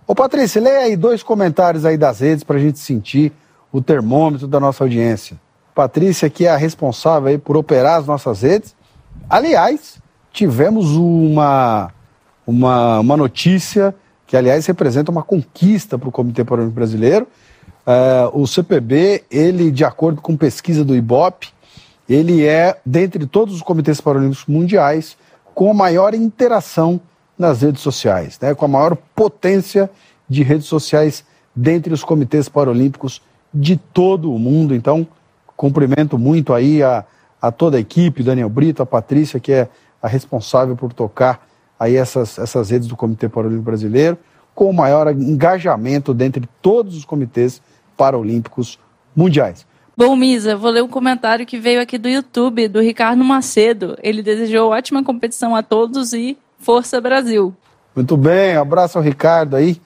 Ô, Patrícia, leia aí dois comentários aí das redes para a gente sentir o termômetro da nossa audiência. Patrícia, que é a responsável aí por operar as nossas redes Aliás, tivemos uma, uma, uma notícia que, aliás, representa uma conquista para o Comitê Paralímpico Brasileiro. É, o CPB, ele, de acordo com pesquisa do IBOP, ele é, dentre todos os comitês paralímpicos mundiais, com a maior interação nas redes sociais, né, com a maior potência de redes sociais dentre os comitês paralímpicos de todo o mundo. Então, cumprimento muito aí a, a toda a equipe, Daniel Brito, a Patrícia, que é a responsável por tocar aí essas, essas redes do Comitê Paralímpico Brasileiro, com o maior engajamento dentre todos os comitês paralímpicos mundiais. Bom, Misa, vou ler um comentário que veio aqui do YouTube, do Ricardo Macedo. Ele desejou ótima competição a todos e força Brasil. Muito bem, abraço ao Ricardo aí.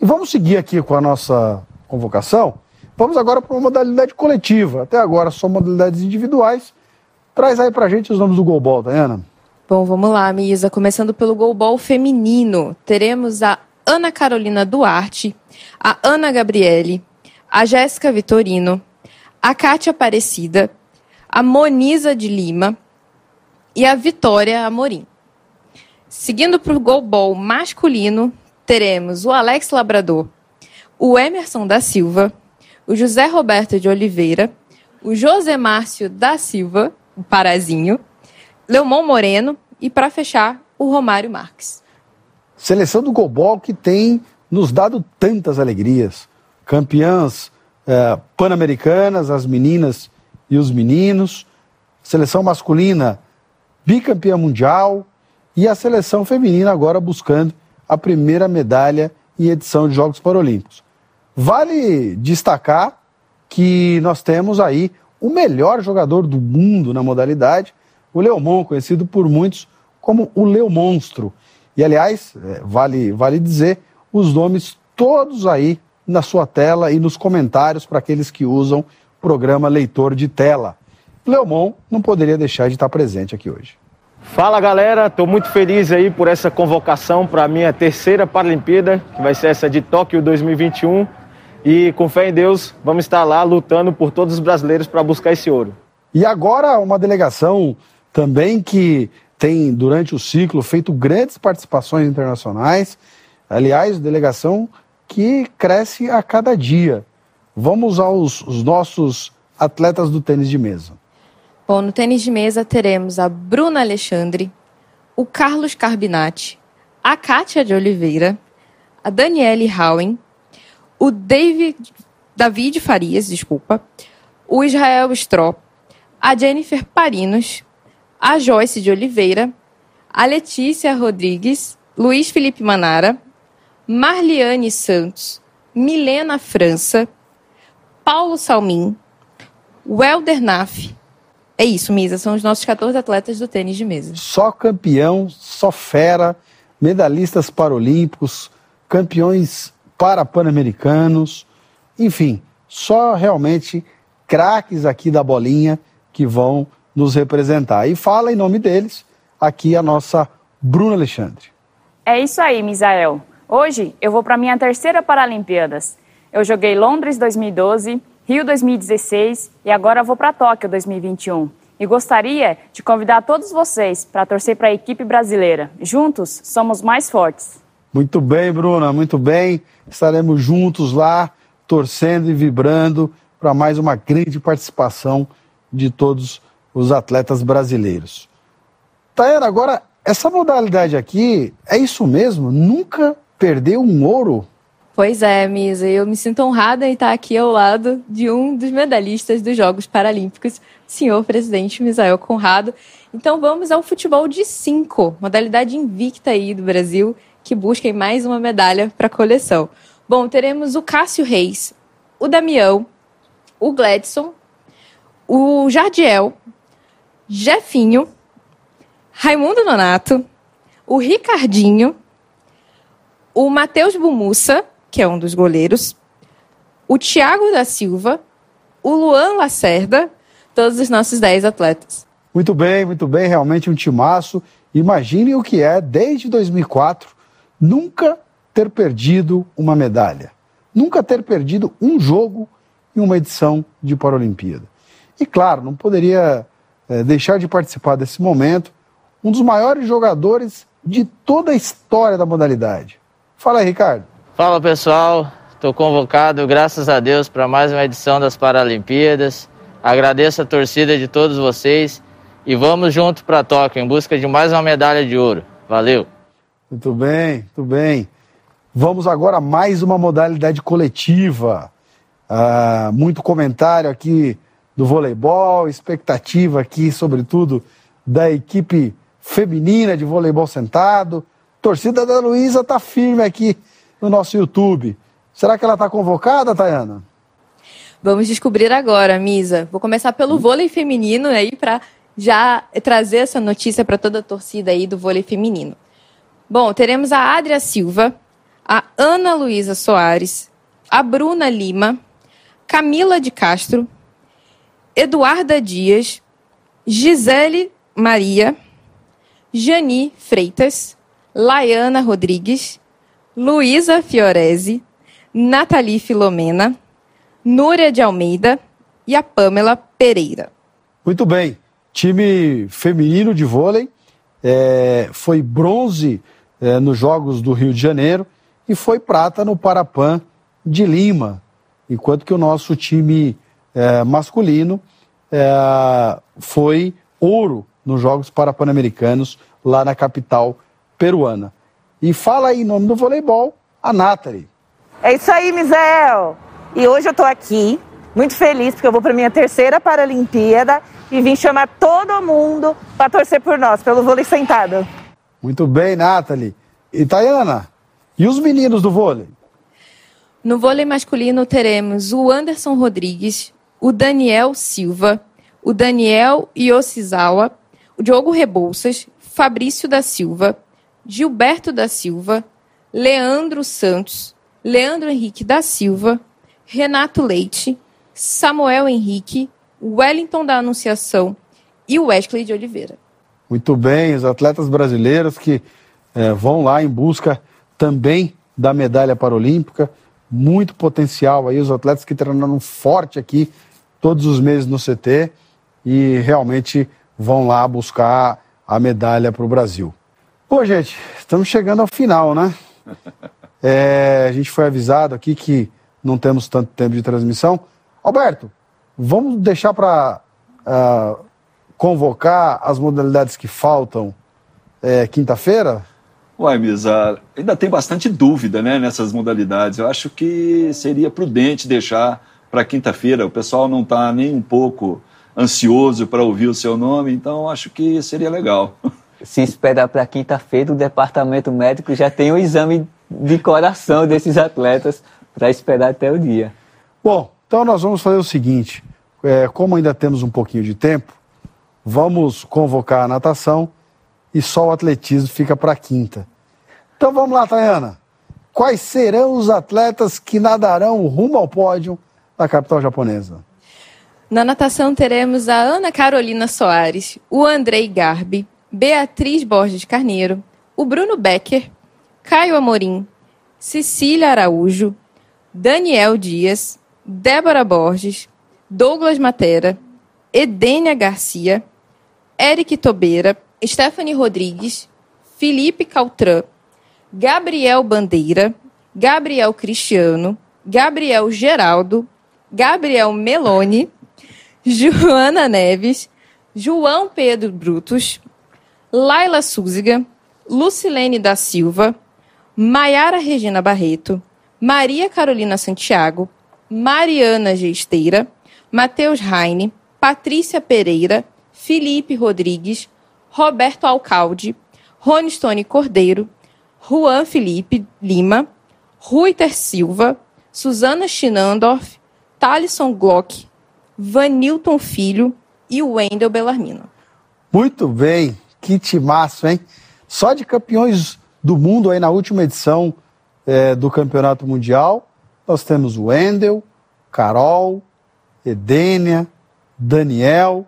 E vamos seguir aqui com a nossa convocação. Vamos agora para uma modalidade coletiva. Até agora só modalidades individuais, Traz aí pra gente os nomes do Golbol, Ana. Bom, vamos lá, Misa. Começando pelo Golbol feminino. Teremos a Ana Carolina Duarte, a Ana Gabriele, a Jéssica Vitorino, a Kátia Aparecida, a Moniza de Lima, e a Vitória Amorim. Seguindo para o goalball masculino, teremos o Alex Labrador, o Emerson da Silva, o José Roberto de Oliveira, o José Márcio da Silva, o Parazinho, Leomon Moreno e, para fechar, o Romário Marques. Seleção do Golbol que tem nos dado tantas alegrias. Campeãs eh, pan-americanas, as meninas e os meninos. Seleção masculina, bicampeã mundial. E a seleção feminina agora buscando a primeira medalha em edição de Jogos Paralímpicos. Vale destacar que nós temos aí o melhor jogador do mundo na modalidade, o Leomon, conhecido por muitos como o Leo Monstro. E, aliás, é, vale, vale dizer, os nomes todos aí na sua tela e nos comentários para aqueles que usam o programa Leitor de Tela. Leomon não poderia deixar de estar presente aqui hoje. Fala galera, estou muito feliz aí por essa convocação para a minha terceira Paralimpíada, que vai ser essa de Tóquio 2021. E com fé em Deus, vamos estar lá lutando por todos os brasileiros para buscar esse ouro. E agora uma delegação também que tem, durante o ciclo, feito grandes participações internacionais. Aliás, delegação que cresce a cada dia. Vamos aos nossos atletas do tênis de mesa. Bom, no tênis de mesa teremos a Bruna Alexandre, o Carlos Carbinati, a Kátia de Oliveira, a Daniele Howen, o David, David Farias, desculpa, o Israel Strop, a Jennifer Parinos, a Joyce de Oliveira, a Letícia Rodrigues, Luiz Felipe Manara, Marliane Santos, Milena França, Paulo Salmin, Welder Naff, é isso, Misa. São os nossos 14 atletas do tênis de mesa. Só campeão, só fera, medalhistas paralímpicos, campeões para pan-americanos, enfim, só realmente craques aqui da bolinha que vão nos representar. E fala em nome deles aqui a nossa Bruna Alexandre. É isso aí, Misael. Hoje eu vou para minha terceira Paralimpíadas. Eu joguei Londres 2012, Rio 2016 e agora vou para Tóquio 2021. E gostaria de convidar todos vocês para torcer para a equipe brasileira. Juntos somos mais fortes. Muito bem, Bruna, muito bem. Estaremos juntos lá, torcendo e vibrando para mais uma grande participação de todos os atletas brasileiros. Tayana, agora, essa modalidade aqui, é isso mesmo? Nunca perdeu um ouro? Pois é, Misa, eu me sinto honrada em estar aqui ao lado de um dos medalhistas dos Jogos Paralímpicos, senhor presidente Misael Conrado. Então vamos ao futebol de cinco, modalidade invicta aí do Brasil, que busca mais uma medalha para a coleção. Bom, teremos o Cássio Reis, o Damião, o Gladson, o Jardiel, Jefinho, Raimundo Nonato, o Ricardinho, o Matheus Bumussa, que é um dos goleiros, o Thiago da Silva, o Luan Lacerda, todos os nossos 10 atletas. Muito bem, muito bem, realmente um timaço. Imagine o que é, desde 2004, nunca ter perdido uma medalha, nunca ter perdido um jogo em uma edição de Paralimpíada. E claro, não poderia é, deixar de participar desse momento um dos maiores jogadores de toda a história da modalidade. Fala aí, Ricardo. Fala pessoal, estou convocado, graças a Deus, para mais uma edição das Paralimpíadas. Agradeço a torcida de todos vocês e vamos junto para Tóquio em busca de mais uma medalha de ouro. Valeu! Muito bem, muito bem. Vamos agora a mais uma modalidade coletiva. Ah, muito comentário aqui do voleibol, expectativa aqui, sobretudo, da equipe feminina de voleibol sentado. Torcida da Luísa está firme aqui no nosso YouTube. Será que ela está convocada, Tayana? Vamos descobrir agora, Misa. Vou começar pelo vôlei feminino aí para já trazer essa notícia para toda a torcida aí do vôlei feminino. Bom, teremos a Adria Silva, a Ana Luísa Soares, a Bruna Lima, Camila de Castro, Eduarda Dias, Gisele Maria, Jani Freitas, Laiana Rodrigues, Luísa Fiorese, Nathalie Filomena, Núria de Almeida e a Pamela Pereira. Muito bem. time feminino de vôlei é, foi bronze é, nos Jogos do Rio de Janeiro e foi prata no Parapan de Lima, enquanto que o nosso time é, masculino é, foi ouro nos Jogos Parapan-Americanos lá na capital peruana. E fala aí em nome do voleibol, a Nathalie. É isso aí, Misael. E hoje eu estou aqui, muito feliz, porque eu vou para minha terceira Paralimpíada e vim chamar todo mundo para torcer por nós, pelo vôlei sentado. Muito bem, Nathalie. E Tayana, e os meninos do vôlei? No vôlei masculino teremos o Anderson Rodrigues, o Daniel Silva, o Daniel Yoshizawa, o Diogo Rebouças, Fabrício da Silva, Gilberto da Silva, Leandro Santos, Leandro Henrique da Silva, Renato Leite, Samuel Henrique, Wellington da Anunciação e Wesley de Oliveira. Muito bem, os atletas brasileiros que é, vão lá em busca também da medalha paralímpica. Muito potencial aí, os atletas que treinaram forte aqui todos os meses no CT e realmente vão lá buscar a medalha para o Brasil. Pô, gente, estamos chegando ao final, né? É, a gente foi avisado aqui que não temos tanto tempo de transmissão. Alberto, vamos deixar para uh, ah, convocar as modalidades que faltam é, quinta-feira? Uai, Misa, ainda tem bastante dúvida né, nessas modalidades. Eu acho que seria prudente deixar para quinta-feira. O pessoal não está nem um pouco ansioso para ouvir o seu nome, então acho que seria legal. Se esperar para quinta-feira, o departamento médico já tem o exame de coração desses atletas para esperar até o dia. Bom, então nós vamos fazer o seguinte: é, como ainda temos um pouquinho de tempo, vamos convocar a natação e só o atletismo fica para quinta. Então vamos lá, Tayana. Quais serão os atletas que nadarão rumo ao pódio da capital japonesa? Na natação teremos a Ana Carolina Soares, o Andrei Garbi, Beatriz Borges Carneiro, o Bruno Becker, Caio Amorim, Cecília Araújo, Daniel Dias, Débora Borges, Douglas Matera, Edênia Garcia, Eric Tobeira, Stephanie Rodrigues, Felipe Caltran, Gabriel Bandeira, Gabriel Cristiano, Gabriel Geraldo, Gabriel Meloni, Joana Neves, João Pedro Brutos, Laila Súziga, Lucilene da Silva, Maiara Regina Barreto, Maria Carolina Santiago, Mariana Gesteira, Matheus Raine, Patrícia Pereira, Felipe Rodrigues, Roberto Alcalde, Ronistone Cordeiro, Juan Felipe Lima, Ruiter Silva, Suzana Schinandorf, Thalisson Glock, Vanilton Filho e Wendel Bellarmino. Muito bem, que timaço, hein? Só de campeões do mundo aí na última edição é, do Campeonato Mundial, nós temos o Wendel, Carol, Edênia, Daniel.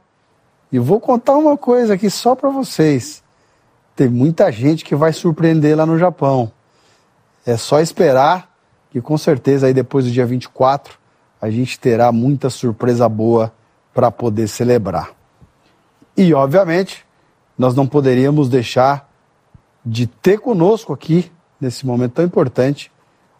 E vou contar uma coisa aqui só para vocês. Tem muita gente que vai surpreender lá no Japão. É só esperar que com certeza aí depois do dia 24 a gente terá muita surpresa boa para poder celebrar. E obviamente, nós não poderíamos deixar de ter conosco aqui nesse momento tão importante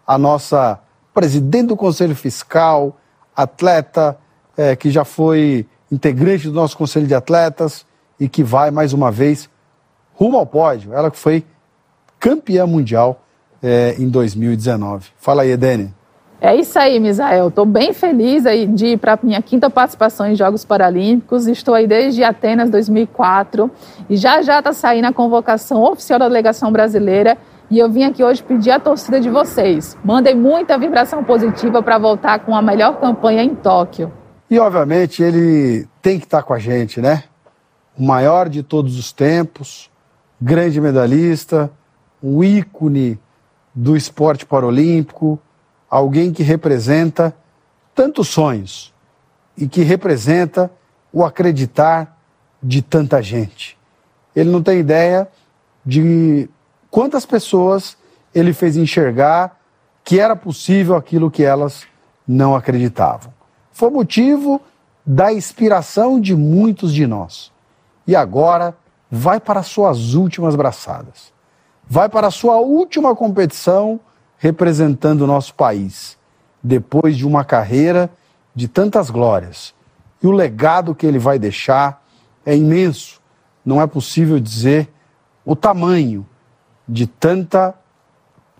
a nossa presidente do Conselho Fiscal, atleta, é, que já foi integrante do nosso Conselho de Atletas e que vai mais uma vez rumo ao pódio. Ela que foi campeã mundial é, em 2019. Fala aí, Edene. É isso aí, Misael. Estou bem feliz de ir para a minha quinta participação em Jogos Paralímpicos. Estou aí desde Atenas 2004 e já já está saindo a convocação oficial da delegação brasileira e eu vim aqui hoje pedir a torcida de vocês. Mandem muita vibração positiva para voltar com a melhor campanha em Tóquio. E, obviamente, ele tem que estar tá com a gente, né? O maior de todos os tempos, grande medalhista, um ícone do esporte paralímpico, alguém que representa tantos sonhos e que representa o acreditar de tanta gente. Ele não tem ideia de quantas pessoas ele fez enxergar que era possível aquilo que elas não acreditavam. Foi motivo da inspiração de muitos de nós. e agora vai para suas últimas braçadas. Vai para a sua última competição representando o nosso país, depois de uma carreira de tantas glórias. E o legado que ele vai deixar é imenso. Não é possível dizer o tamanho de tanta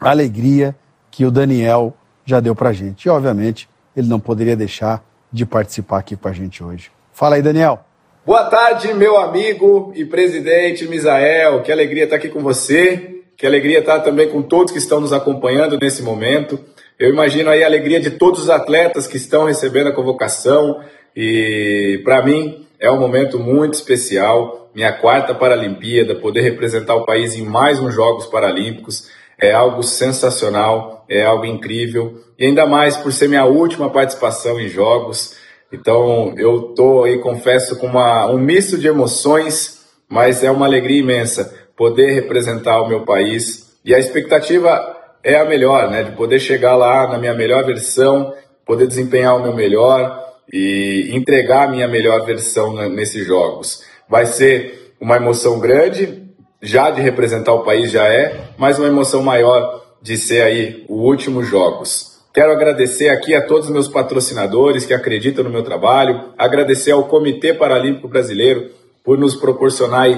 alegria que o Daniel já deu para a gente. E, obviamente, ele não poderia deixar de participar aqui com a gente hoje. Fala aí, Daniel. Boa tarde, meu amigo e presidente Misael. Que alegria estar aqui com você. Que alegria estar também com todos que estão nos acompanhando nesse momento. Eu imagino aí a alegria de todos os atletas que estão recebendo a convocação. E para mim é um momento muito especial. Minha quarta Paralimpíada, poder representar o país em mais uns Jogos Paralímpicos é algo sensacional, é algo incrível. E ainda mais por ser minha última participação em Jogos. Então eu tô aí, confesso, com uma, um misto de emoções, mas é uma alegria imensa poder representar o meu país. E a expectativa é a melhor, né? De poder chegar lá na minha melhor versão, poder desempenhar o meu melhor e entregar a minha melhor versão nesses jogos. Vai ser uma emoção grande, já de representar o país já é, mas uma emoção maior de ser aí o último jogos. Quero agradecer aqui a todos os meus patrocinadores que acreditam no meu trabalho, agradecer ao Comitê Paralímpico Brasileiro por nos proporcionar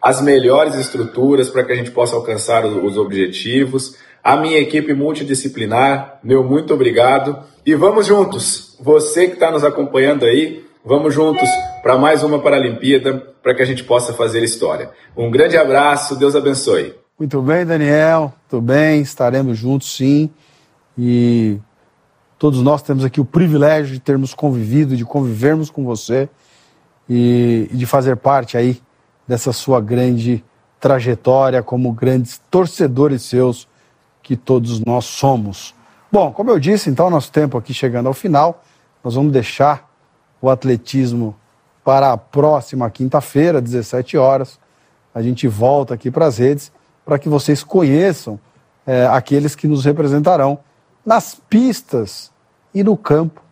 as melhores estruturas para que a gente possa alcançar os objetivos. A minha equipe multidisciplinar, meu muito obrigado. E vamos juntos, você que está nos acompanhando aí, vamos juntos para mais uma Paralimpíada, para que a gente possa fazer história. Um grande abraço, Deus abençoe. Muito bem, Daniel, tudo bem, estaremos juntos sim. E todos nós temos aqui o privilégio de termos convivido, de convivermos com você e, de fazer parte aí dessa sua grande trajetória como grandes torcedores seus que todos nós somos. Bom, como eu disse, então, nosso tempo aqui chegando ao final, nós vamos deixar o atletismo para a próxima quinta-feira, 17 horas. A gente volta aqui para as redes para que vocês conheçam é, aqueles que nos representarão nas pistas e no campo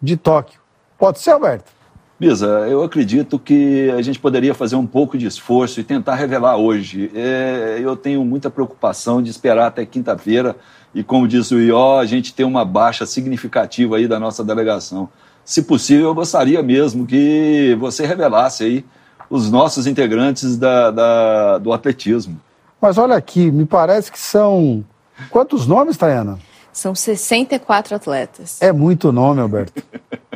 de Tóquio. Pode ser, Alberto? Misa, eu acredito que a gente poderia fazer um pouco de esforço e tentar revelar hoje. É, eu tenho muita preocupação de esperar até quinta-feira e, como disse o Ió, a gente tem uma baixa significativa aí da nossa delegação. Se possível, eu gostaria mesmo que você revelasse aí os nossos integrantes da, da do atletismo. Mas olha aqui, me parece que são. Quantos nomes, Tayana? São 64 atletas. É muito nome, Alberto.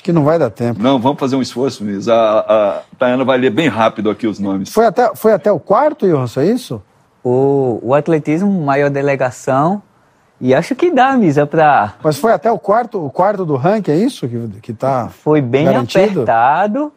Acho que não vai dar tempo. Não, vamos fazer um esforço mesmo. A, a Tayana vai ler bem rápido aqui os nomes. Foi até, foi até o quarto, Johansson, é isso? O, o atletismo, maior delegação. E acho que dá, Misa, para. Mas foi até o quarto, o quarto do ranking, é isso que, que tá. Foi bem garantido? apertado.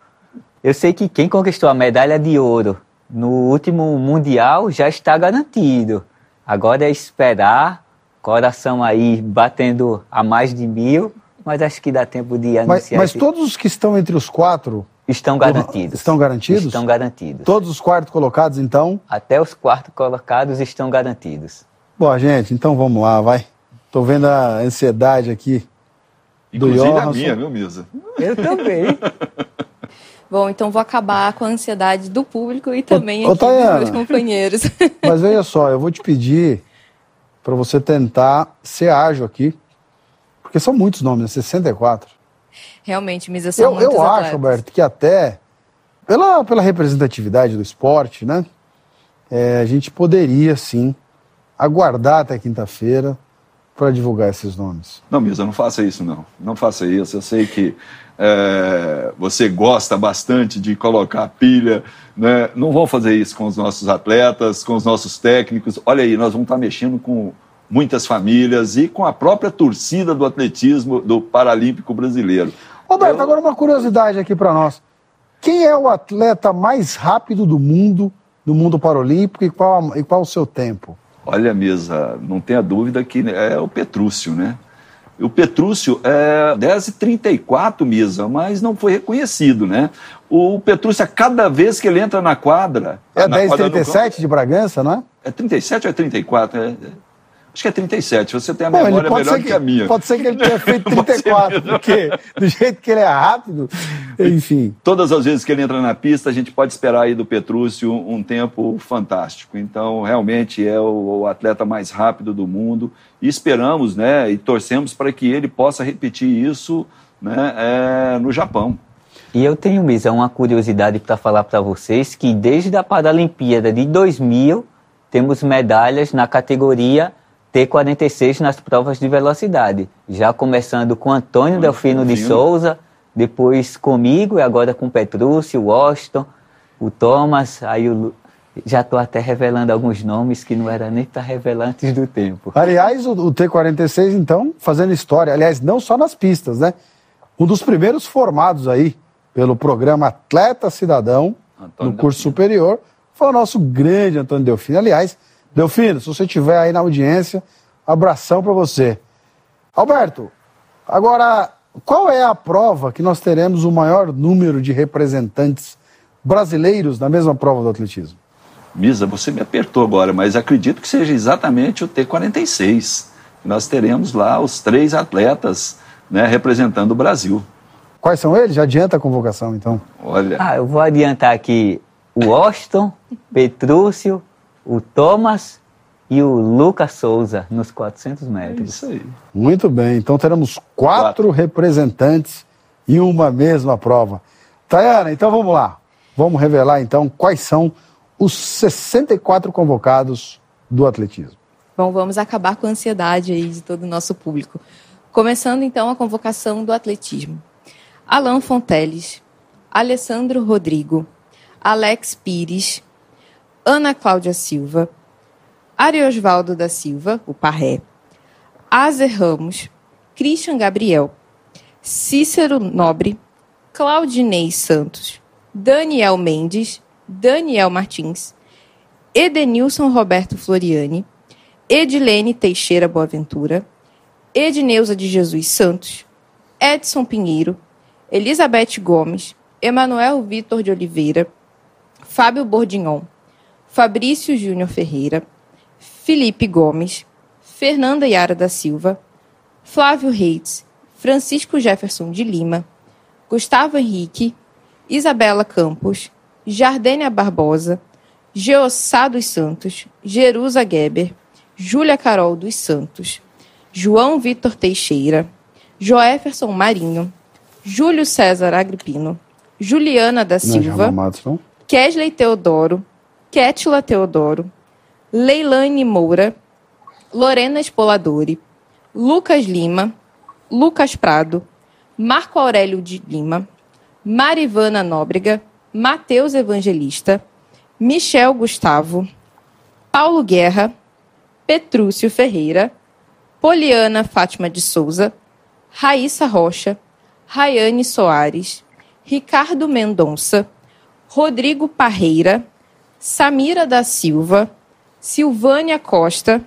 Eu sei que quem conquistou a medalha de ouro no último Mundial já está garantido. Agora é esperar, coração aí batendo a mais de mil, mas acho que dá tempo de anunciar. Mas, mas todos os que estão entre os quatro. Estão garantidos. Estão garantidos? Estão garantidos. Todos os quartos colocados, então? Até os quartos colocados estão garantidos. Bom, gente, então vamos lá, vai. Estou vendo a ansiedade aqui do Inclusive Johansson. a minha, viu, Misa? Eu também. Bom, então vou acabar com a ansiedade do público e também ô, aqui Tayana, dos meus companheiros. Mas veja só, eu vou te pedir para você tentar ser ágil aqui, porque são muitos nomes, né? 64. Realmente, Misa, são Eu, muitos eu atletas. acho, Alberto, que até pela, pela representatividade do esporte, né? é, a gente poderia sim aguardar até quinta-feira para divulgar esses nomes. Não, Misa, não faça isso, não. Não faça isso. Eu sei que é, você gosta bastante de colocar pilha. Né? Não vão fazer isso com os nossos atletas, com os nossos técnicos. Olha aí, nós vamos estar mexendo com muitas famílias e com a própria torcida do atletismo do Paralímpico Brasileiro. Roberto, agora uma curiosidade aqui para nós. Quem é o atleta mais rápido do mundo, do mundo paralímpico, e qual, e qual o seu tempo? Olha, Misa, não tenha dúvida que é o Petrúcio, né? O Petrúcio é 10h34, Misa, mas não foi reconhecido, né? O Petrúcio, a cada vez que ele entra na quadra... É na quadra do 10h37 de Bragança, não é? É 37 ou é 34? É, é. Acho que é 37. Você tem a Bom, memória pode melhor que, que- a minha. Pode ser que ele tenha feito 34, porque do jeito que ele é rápido, enfim. Todas as vezes que ele entra na pista, a gente pode esperar aí do Petrúcio um tempo fantástico. Então, realmente é o, o atleta mais rápido do mundo. E esperamos, né, e torcemos para que ele possa repetir isso né, é, no Japão. E eu tenho, Misa, uma curiosidade para falar para vocês que desde a Paralimpíada de 2000 temos medalhas na categoria T46 nas provas de velocidade. Já começando com Antônio Delfino de Delfino. Souza, depois comigo e agora com Petrúcio, o Washington, o Thomas, aí o Lu- já estou até revelando alguns nomes que não era nem para revelar antes do tempo. Aliás, o, o T46, então, fazendo história. Aliás, não só nas pistas, né? Um dos primeiros formados aí pelo programa Atleta Cidadão, no curso superior, foi o nosso grande Antônio Delfino. Aliás, Delfino, se você estiver aí na audiência, abração para você. Alberto, agora, qual é a prova que nós teremos o maior número de representantes brasileiros na mesma prova do atletismo? Misa, você me apertou agora, mas acredito que seja exatamente o T46. Nós teremos lá os três atletas né, representando o Brasil. Quais são eles? Já adianta a convocação, então. Olha. Ah, eu vou adiantar aqui o Washington, Petrúcio, o Thomas e o Lucas Souza nos 400 metros. isso aí. Muito bem, então teremos quatro, representantes em uma mesma prova. Tayana, então vamos lá. Vamos revelar então quais são os 64 convocados do atletismo. Bom, vamos acabar com a ansiedade aí de todo o nosso público. Começando então a convocação do atletismo. Alain Fonteles, Alessandro Rodrigo, Alex Pires, Ana Cláudia Silva, Ariosvaldo da Silva, o Parré, Azer Ramos, Christian Gabriel, Cícero Nobre, Claudinei Santos, Daniel Mendes, Daniel Martins, Edenilson Roberto Floriani, Edilene Teixeira Boaventura, Edneuza de Jesus Santos, Edson Pinheiro, Elizabeth Gomes, Emanuel Vitor de Oliveira, Fábio Bordignon, Fabrício Júnior Ferreira, Felipe Gomes, Fernanda Yara da Silva, Flávio Reitz, Francisco Jefferson de Lima, Gustavo Henrique, Isabela Campos, Jardênia Barbosa, Geossá dos Santos, Jerusa Geber, Júlia Carol dos Santos, João Vitor Teixeira, Joéferson Marinho, Júlio César Agripino, Juliana da é Silva? Kesley Teodoro, Kétila Teodoro, Leilane Moura, Lorena Spoladori, Lucas Lima, Lucas Prado, Marco Aurélio de Lima, Marivana Nóbrega, Matheus Evangelista, Michel Gustavo, Paulo Guerra, Petrúcio Ferreira, Poliana Fátima de Souza, Raíssa Rocha, Rayane Soares, Ricardo Mendonça, Rodrigo Parreira, Samira da Silva, Silvânia Costa,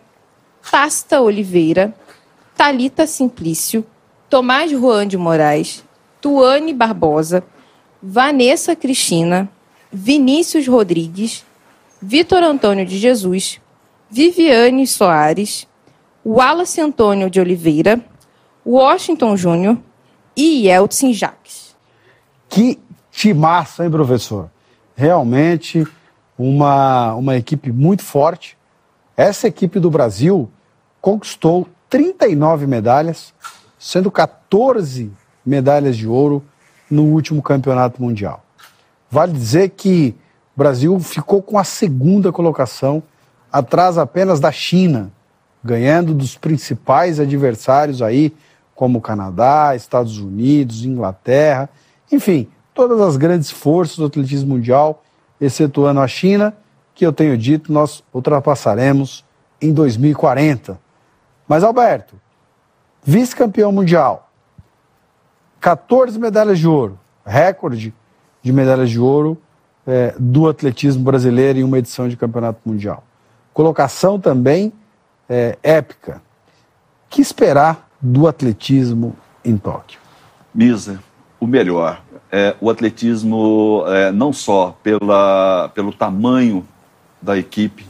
Tasta Oliveira, Talita Simplício, Tomás Juan de Moraes, Tuane Barbosa, Vanessa Cristina, Vinícius Rodrigues, Vitor Antônio de Jesus, Viviane Soares, Wallace Antônio de Oliveira, Washington Júnior e Yeltsin Jacques. Que timaço, hein, professor? Realmente uma, uma equipe muito forte. Essa equipe do Brasil conquistou 39 medalhas, sendo 14 medalhas de ouro no último campeonato mundial. Vale dizer que o Brasil ficou com a segunda colocação, atrás apenas da China, ganhando dos principais adversários aí, como Canadá, Estados Unidos, Inglaterra, enfim, todas as grandes forças do atletismo mundial, excetuando a China, que eu tenho dito nós ultrapassaremos em 2040. Mas, Alberto, vice-campeão mundial, 14 medalhas de ouro, recorde de medalhas de ouro eh, do atletismo brasileiro em uma edição de campeonato mundial. Colocação também eh, épica. Que esperar do atletismo em Tóquio? Misa, o melhor. É, o atletismo, é, não só pela, pelo tamanho da equipe,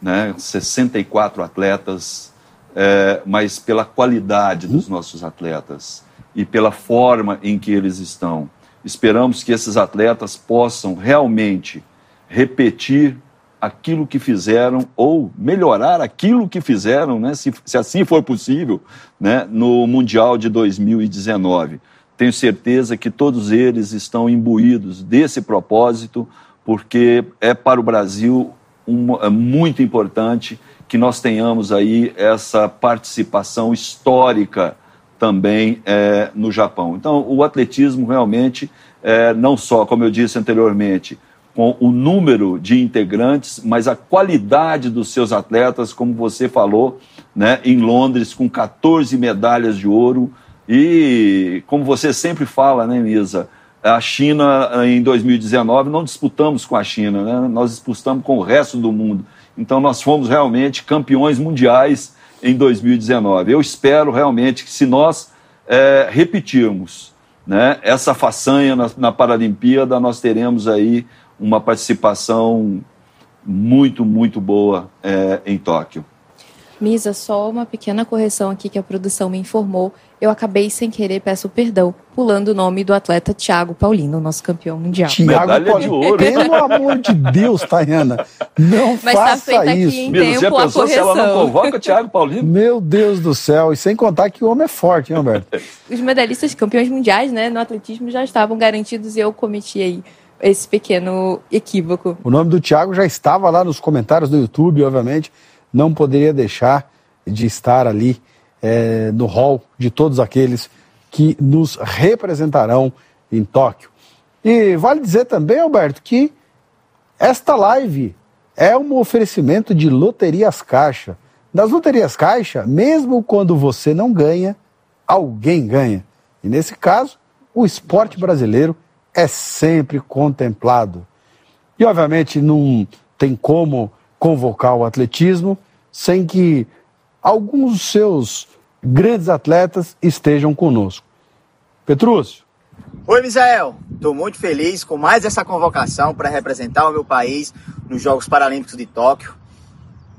né, 64 atletas, é, mas pela qualidade dos nossos atletas e pela forma em que eles estão. Esperamos que esses atletas possam realmente repetir aquilo que fizeram ou melhorar aquilo que fizeram, né, se, se assim for possível, né, no Mundial de 2019. Tenho certeza que todos eles estão imbuídos desse propósito, porque é para o Brasil um, é muito importante que nós tenhamos aí essa participação histórica também é, no Japão. Então, o atletismo realmente, é, não só, como eu disse anteriormente, com o número de integrantes, mas a qualidade dos seus atletas, como você falou, né, em Londres, com 14 medalhas de ouro. E, como você sempre fala, né, Misa? A China, em 2019, não disputamos com a China, né? nós disputamos com o resto do mundo. Então, nós fomos realmente campeões mundiais em 2019. Eu espero realmente que, se nós é, repetirmos né, essa façanha na, na Paralimpíada, nós teremos aí uma participação muito, muito boa é, em Tóquio. Misa, só uma pequena correção aqui que a produção me informou. Eu acabei sem querer, peço perdão, pulando o nome do atleta Thiago Paulino, nosso campeão mundial. Thiago Paulino, pelo amor de Deus, Tayana, não Mas tá faça feita aqui isso. em Misa, tempo a se ela não correção. convoca Thiago Paulino? Meu Deus do céu, e sem contar que o homem é forte, hein, Alberto? Os medalhistas campeões mundiais, né, no atletismo já estavam garantidos e eu cometi aí esse pequeno equívoco. O nome do Thiago já estava lá nos comentários do YouTube, obviamente. Não poderia deixar de estar ali é, no hall de todos aqueles que nos representarão em Tóquio. E vale dizer também, Alberto, que esta live é um oferecimento de Loterias Caixa. Das Loterias Caixa, mesmo quando você não ganha, alguém ganha. E nesse caso, o esporte brasileiro é sempre contemplado. E, obviamente, não tem como convocar o atletismo sem que alguns dos seus grandes atletas estejam conosco. Petrúcio, Oi, Misael. Estou muito feliz com mais essa convocação para representar o meu país nos Jogos Paralímpicos de Tóquio.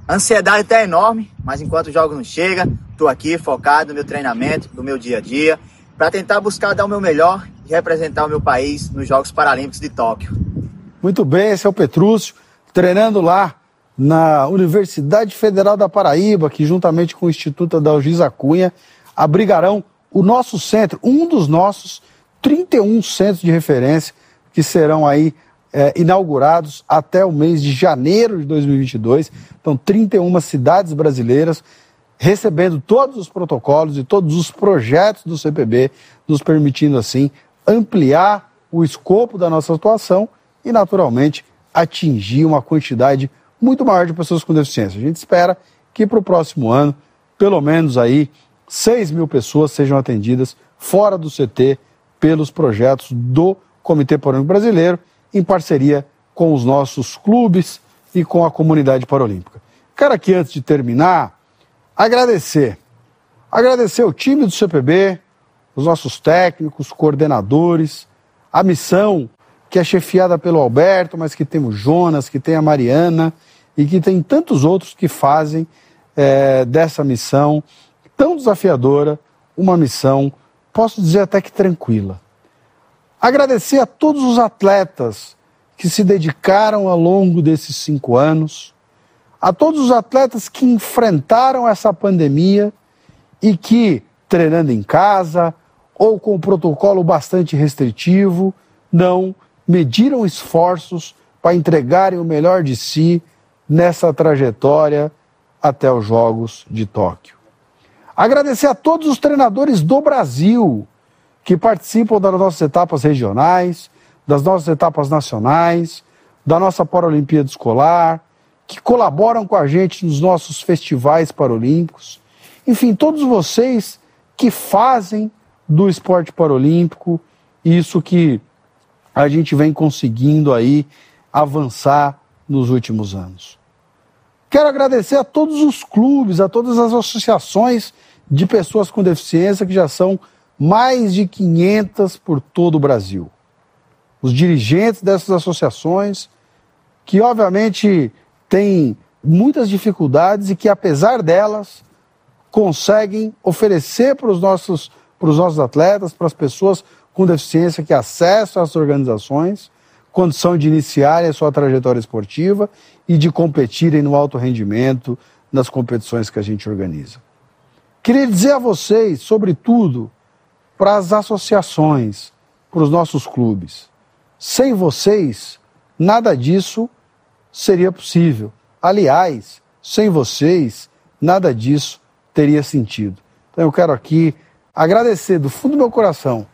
A ansiedade está enorme, mas enquanto o jogo não chega, estou aqui focado no meu treinamento, no meu dia a dia, para tentar buscar dar o meu melhor e representar o meu país nos Jogos Paralímpicos de Tóquio. muito bem, esse é o Petrúcio, treinando lá na Universidade Federal da Paraíba, que juntamente com o Instituto da Algisa Cunha abrigarão o nosso centro, um dos nossos 31 centros de referência que serão aí eh, inaugurados até o mês de janeiro de 2022. Então, 31 cidades brasileiras recebendo todos os protocolos e todos os projetos do CPB, nos permitindo assim ampliar o escopo da nossa atuação e, naturalmente, atingir uma quantidade muito maior de pessoas com deficiência. A gente espera que para o próximo ano, pelo menos aí, 6 mil pessoas sejam atendidas fora do CT pelos projetos do Comitê Paralímpico Brasileiro, em parceria com os nossos clubes e com a comunidade paralímpica. Quero aqui, antes de terminar, agradecer. Agradecer o time do CPB, os nossos técnicos, coordenadores, a missão que é chefiada pelo Alberto, mas que tem o Jonas, que tem a Mariana e que tem tantos outros que fazem eh, dessa missão tão desafiadora uma missão, posso dizer até que tranquila. Agradecer a todos os atletas que se dedicaram ao longo desses cinco anos, a todos os atletas que enfrentaram essa pandemia e que, treinando em casa ou com um protocolo bastante restritivo, não mediram esforços para entregarem o melhor de si nessa trajetória até os Jogos de Tóquio. Agradecer a todos os treinadores do Brasil que participam das nossas etapas regionais, das nossas etapas nacionais, da nossa Paralimpíada Escolar, que colaboram com a gente nos nossos festivais paralímpicos. Enfim, todos vocês que fazem do esporte paralímpico isso que a gente vem conseguindo aí avançar nos últimos anos. Quero agradecer a todos os clubes, a todas as associações de pessoas com deficiência, que já são mais de 500 por todo o Brasil. Os dirigentes dessas associações, que obviamente têm muitas dificuldades e que, apesar delas, conseguem oferecer para os nossos, para os nossos atletas, para as pessoas com deficiência que acessam às organizações, condição de iniciarem a sua trajetória esportiva e de competirem no alto rendimento nas competições que a gente organiza. Queria dizer a vocês, sobretudo, para as associações, para os nossos clubes. Sem vocês, nada disso seria possível. Aliás, sem vocês, nada disso teria sentido. Então eu quero aqui agradecer do fundo do meu coração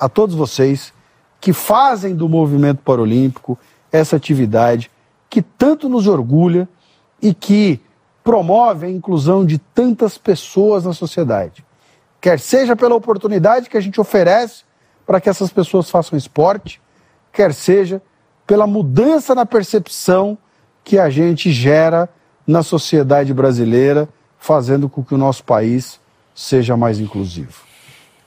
a todos vocês que fazem do movimento paralímpico essa atividade que tanto nos orgulha e que promove a inclusão de tantas pessoas na sociedade. Quer seja pela oportunidade que a gente oferece para que essas pessoas façam esporte, quer seja pela mudança na percepção que a gente gera na sociedade brasileira, fazendo com que o nosso país seja mais inclusivo.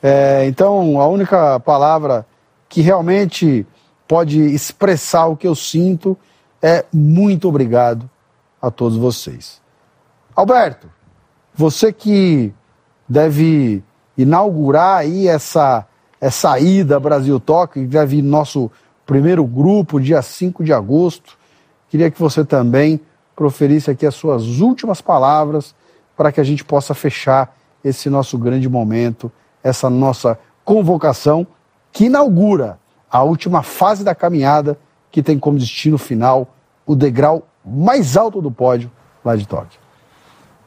É, então, a única palavra que realmente pode expressar o que eu sinto é muito obrigado a todos vocês. Alberto, você que deve inaugurar aí essa, essa ida Brasil-Tóquio, que deve ir nosso primeiro grupo, dia 5 de agosto, Queria que você também proferisse aqui as suas últimas palavras para que a gente possa fechar esse nosso grande momento, essa nossa convocação que inaugura a última fase da caminhada que tem como destino final o degrau mais alto do pódio lá de Tóquio.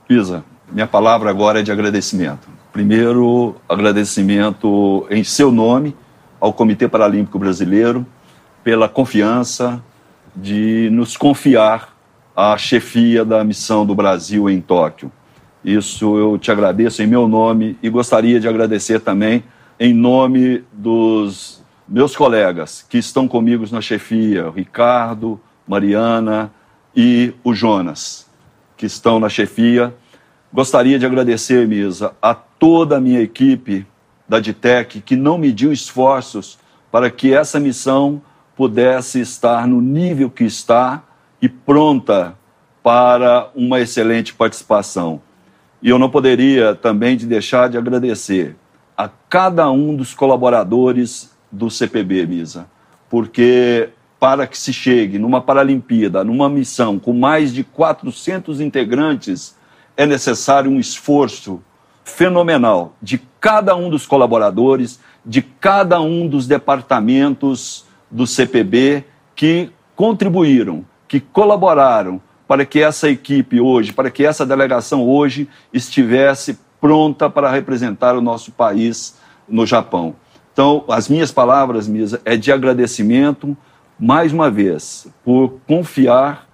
Isa, minha palavra agora é de agradecimento. Primeiro, agradecimento em seu nome ao Comitê Paralímpico Brasileiro pela confiança, de nos confiar a chefia da missão do Brasil em Tóquio. Isso eu te agradeço em meu nome e gostaria de agradecer também em nome dos meus colegas que estão comigo na chefia, o Ricardo, Mariana e o Jonas, que estão na chefia. Gostaria de agradecer, Misa, a toda a minha equipe da DITEC que não mediu esforços para que essa missão pudesse estar no nível que está e pronta para uma excelente participação. E eu não poderia também de deixar de agradecer a cada um dos colaboradores do CPB, Misa, porque para que se chegue numa Paralimpíada, numa missão com mais de 400 integrantes, é necessário um esforço fenomenal de cada um dos colaboradores, de cada um dos departamentos do CPB que contribuíram, que colaboraram para que essa equipe hoje, para que essa delegação hoje estivesse pronta para representar o nosso país no Japão. Então, as minhas palavras, Misa, é de agradecimento, mais uma vez, por confiar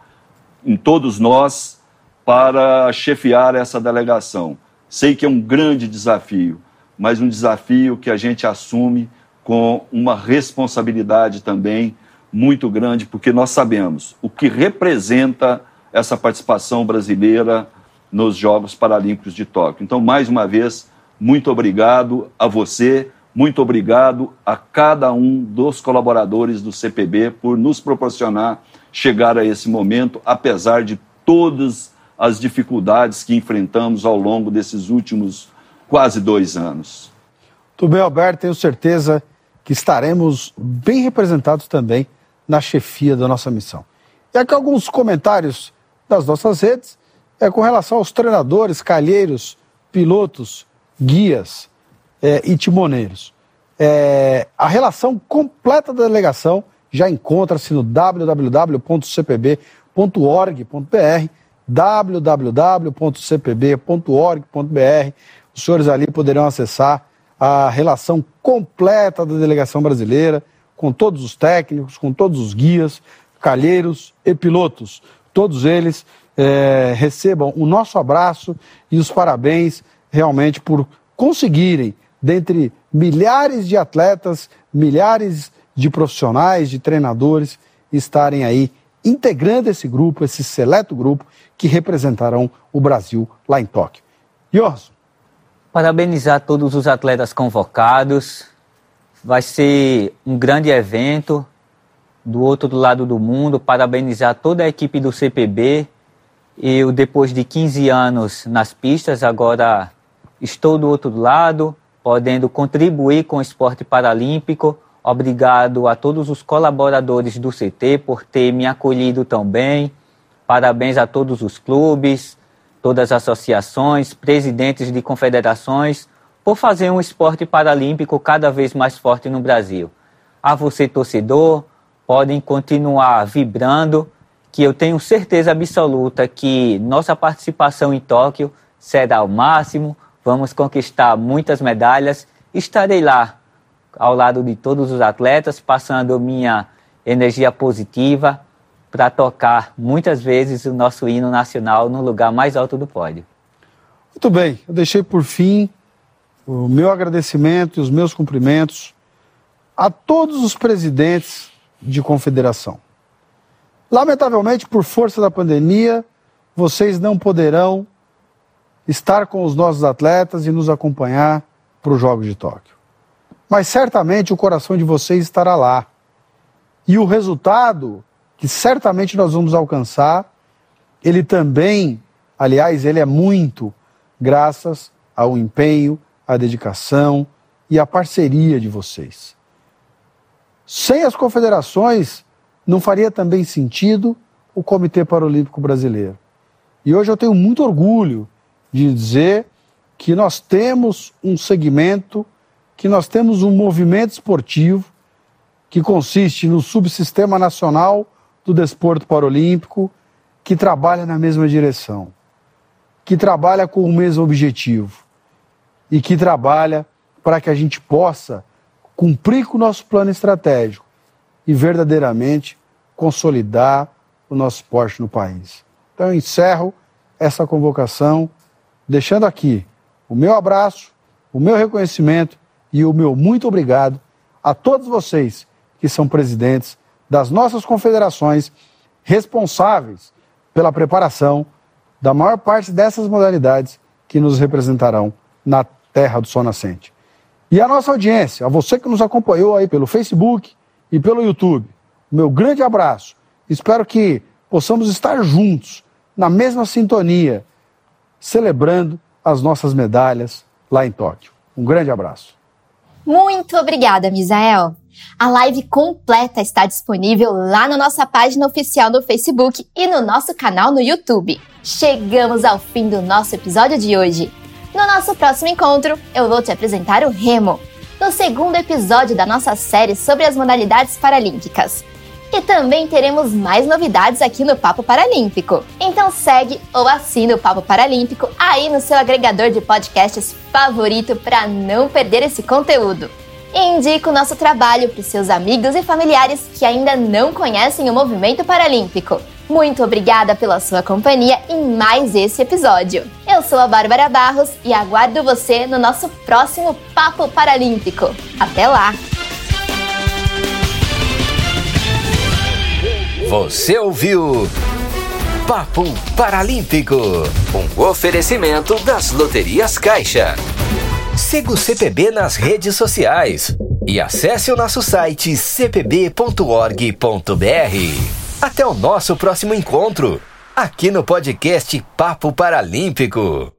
em todos nós para chefiar essa delegação. Sei que é um grande desafio, mas um desafio que a gente assume com uma responsabilidade também muito grande, porque nós sabemos o que representa essa participação brasileira nos Jogos Paralímpicos de Tóquio. Então, mais uma vez, muito obrigado a você, muito obrigado a cada um dos colaboradores do CPB por nos proporcionar chegar a esse momento, apesar de todas as dificuldades que enfrentamos ao longo desses últimos quase dois anos. Tudo bem, Alberto, tenho certeza que estaremos bem representados também na chefia da nossa missão. E aqui alguns comentários das nossas redes é, com relação aos treinadores, calheiros, pilotos, guias é, e timoneiros. É, a relação completa da delegação já encontra-se no www.cpb.org.br www.cpb.org.br Os senhores ali poderão acessar a relação completa da delegação brasileira, com todos os técnicos, com todos os guias, calheiros e pilotos. Todos eles é, recebam o nosso abraço e os parabéns realmente por conseguirem, dentre milhares de atletas, milhares de profissionais, de treinadores, estarem aí integrando esse grupo, esse seleto grupo que representarão o Brasil lá em Tóquio. Jorson, Parabenizar todos os atletas convocados. Vai ser um grande evento do outro lado do mundo. Parabenizar toda a equipe do CPB. Eu, depois de 15 anos nas pistas, agora estou do outro lado, podendo contribuir com o esporte paralímpico. Obrigado a todos os colaboradores do CT por ter me acolhido tão bem. Parabéns a todos os clubes, todas as associações, presidentes de confederações, por fazer um esporte paralímpico cada vez mais forte no Brasil. A você, torcedor, podem continuar vibrando, que eu tenho certeza absoluta que nossa participação em Tóquio será o máximo, vamos conquistar muitas medalhas. Estarei lá ao lado de todos os atletas, passando minha energia positiva para tocar muitas vezes o nosso hino nacional no lugar mais alto do pódio. Muito bem, eu deixei por fim o meu agradecimento e os meus cumprimentos a todos os presidentes de confederação. Lamentavelmente, por força da pandemia, vocês não poderão estar com os nossos atletas e nos acompanhar para os Jogos de Tóquio mas certamente o coração de vocês estará lá. E o resultado que certamente nós vamos alcançar, ele também, aliás, ele é muito graças ao empenho, à dedicação e à parceria de vocês. Sem as confederações, não faria também sentido o Comitê Paralímpico Brasileiro. E hoje eu tenho muito orgulho de dizer que nós temos um segmento que nós temos um movimento esportivo que consiste no Subsistema Nacional do Desporto Paralímpico, que trabalha na mesma direção, que trabalha com o mesmo objetivo e que trabalha para que a gente possa cumprir com o nosso plano estratégico e verdadeiramente consolidar o nosso esporte no país. Então eu encerro essa convocação deixando aqui o meu abraço, o meu reconhecimento e o meu muito obrigado a todos vocês que são presidentes das nossas confederações responsáveis pela preparação da maior parte dessas modalidades que nos representarão na Terra do Sol Nascente. E a nossa audiência, a você que nos acompanhou aí pelo Facebook e pelo YouTube, meu grande abraço. Espero que possamos estar juntos, na mesma sintonia, celebrando as nossas medalhas lá em Tóquio. Um grande abraço. Muito obrigada, Misael. A live completa está disponível lá na nossa página oficial no Facebook e no nosso canal no YouTube. Chegamos ao fim do nosso episódio de hoje. No nosso próximo encontro, eu vou te apresentar o Remo, no segundo episódio da nossa série sobre as modalidades paralímpicas. E também teremos mais novidades aqui no Papo Paralímpico. Então segue ou assina o Papo Paralímpico aí no seu agregador de podcasts favorito para não perder esse conteúdo. E indica o nosso trabalho para seus amigos e familiares que ainda não conhecem o movimento paralímpico. Muito obrigada pela sua companhia em mais esse episódio. Eu sou a Bárbara Barros e aguardo você no nosso próximo Papo Paralímpico. Até lá! Você ouviu Papo Paralímpico, um oferecimento das Loterias Caixa. Siga o CPB nas redes sociais e acesse o nosso site cpb.org.br. Até o nosso próximo encontro, aqui no podcast Papo Paralímpico.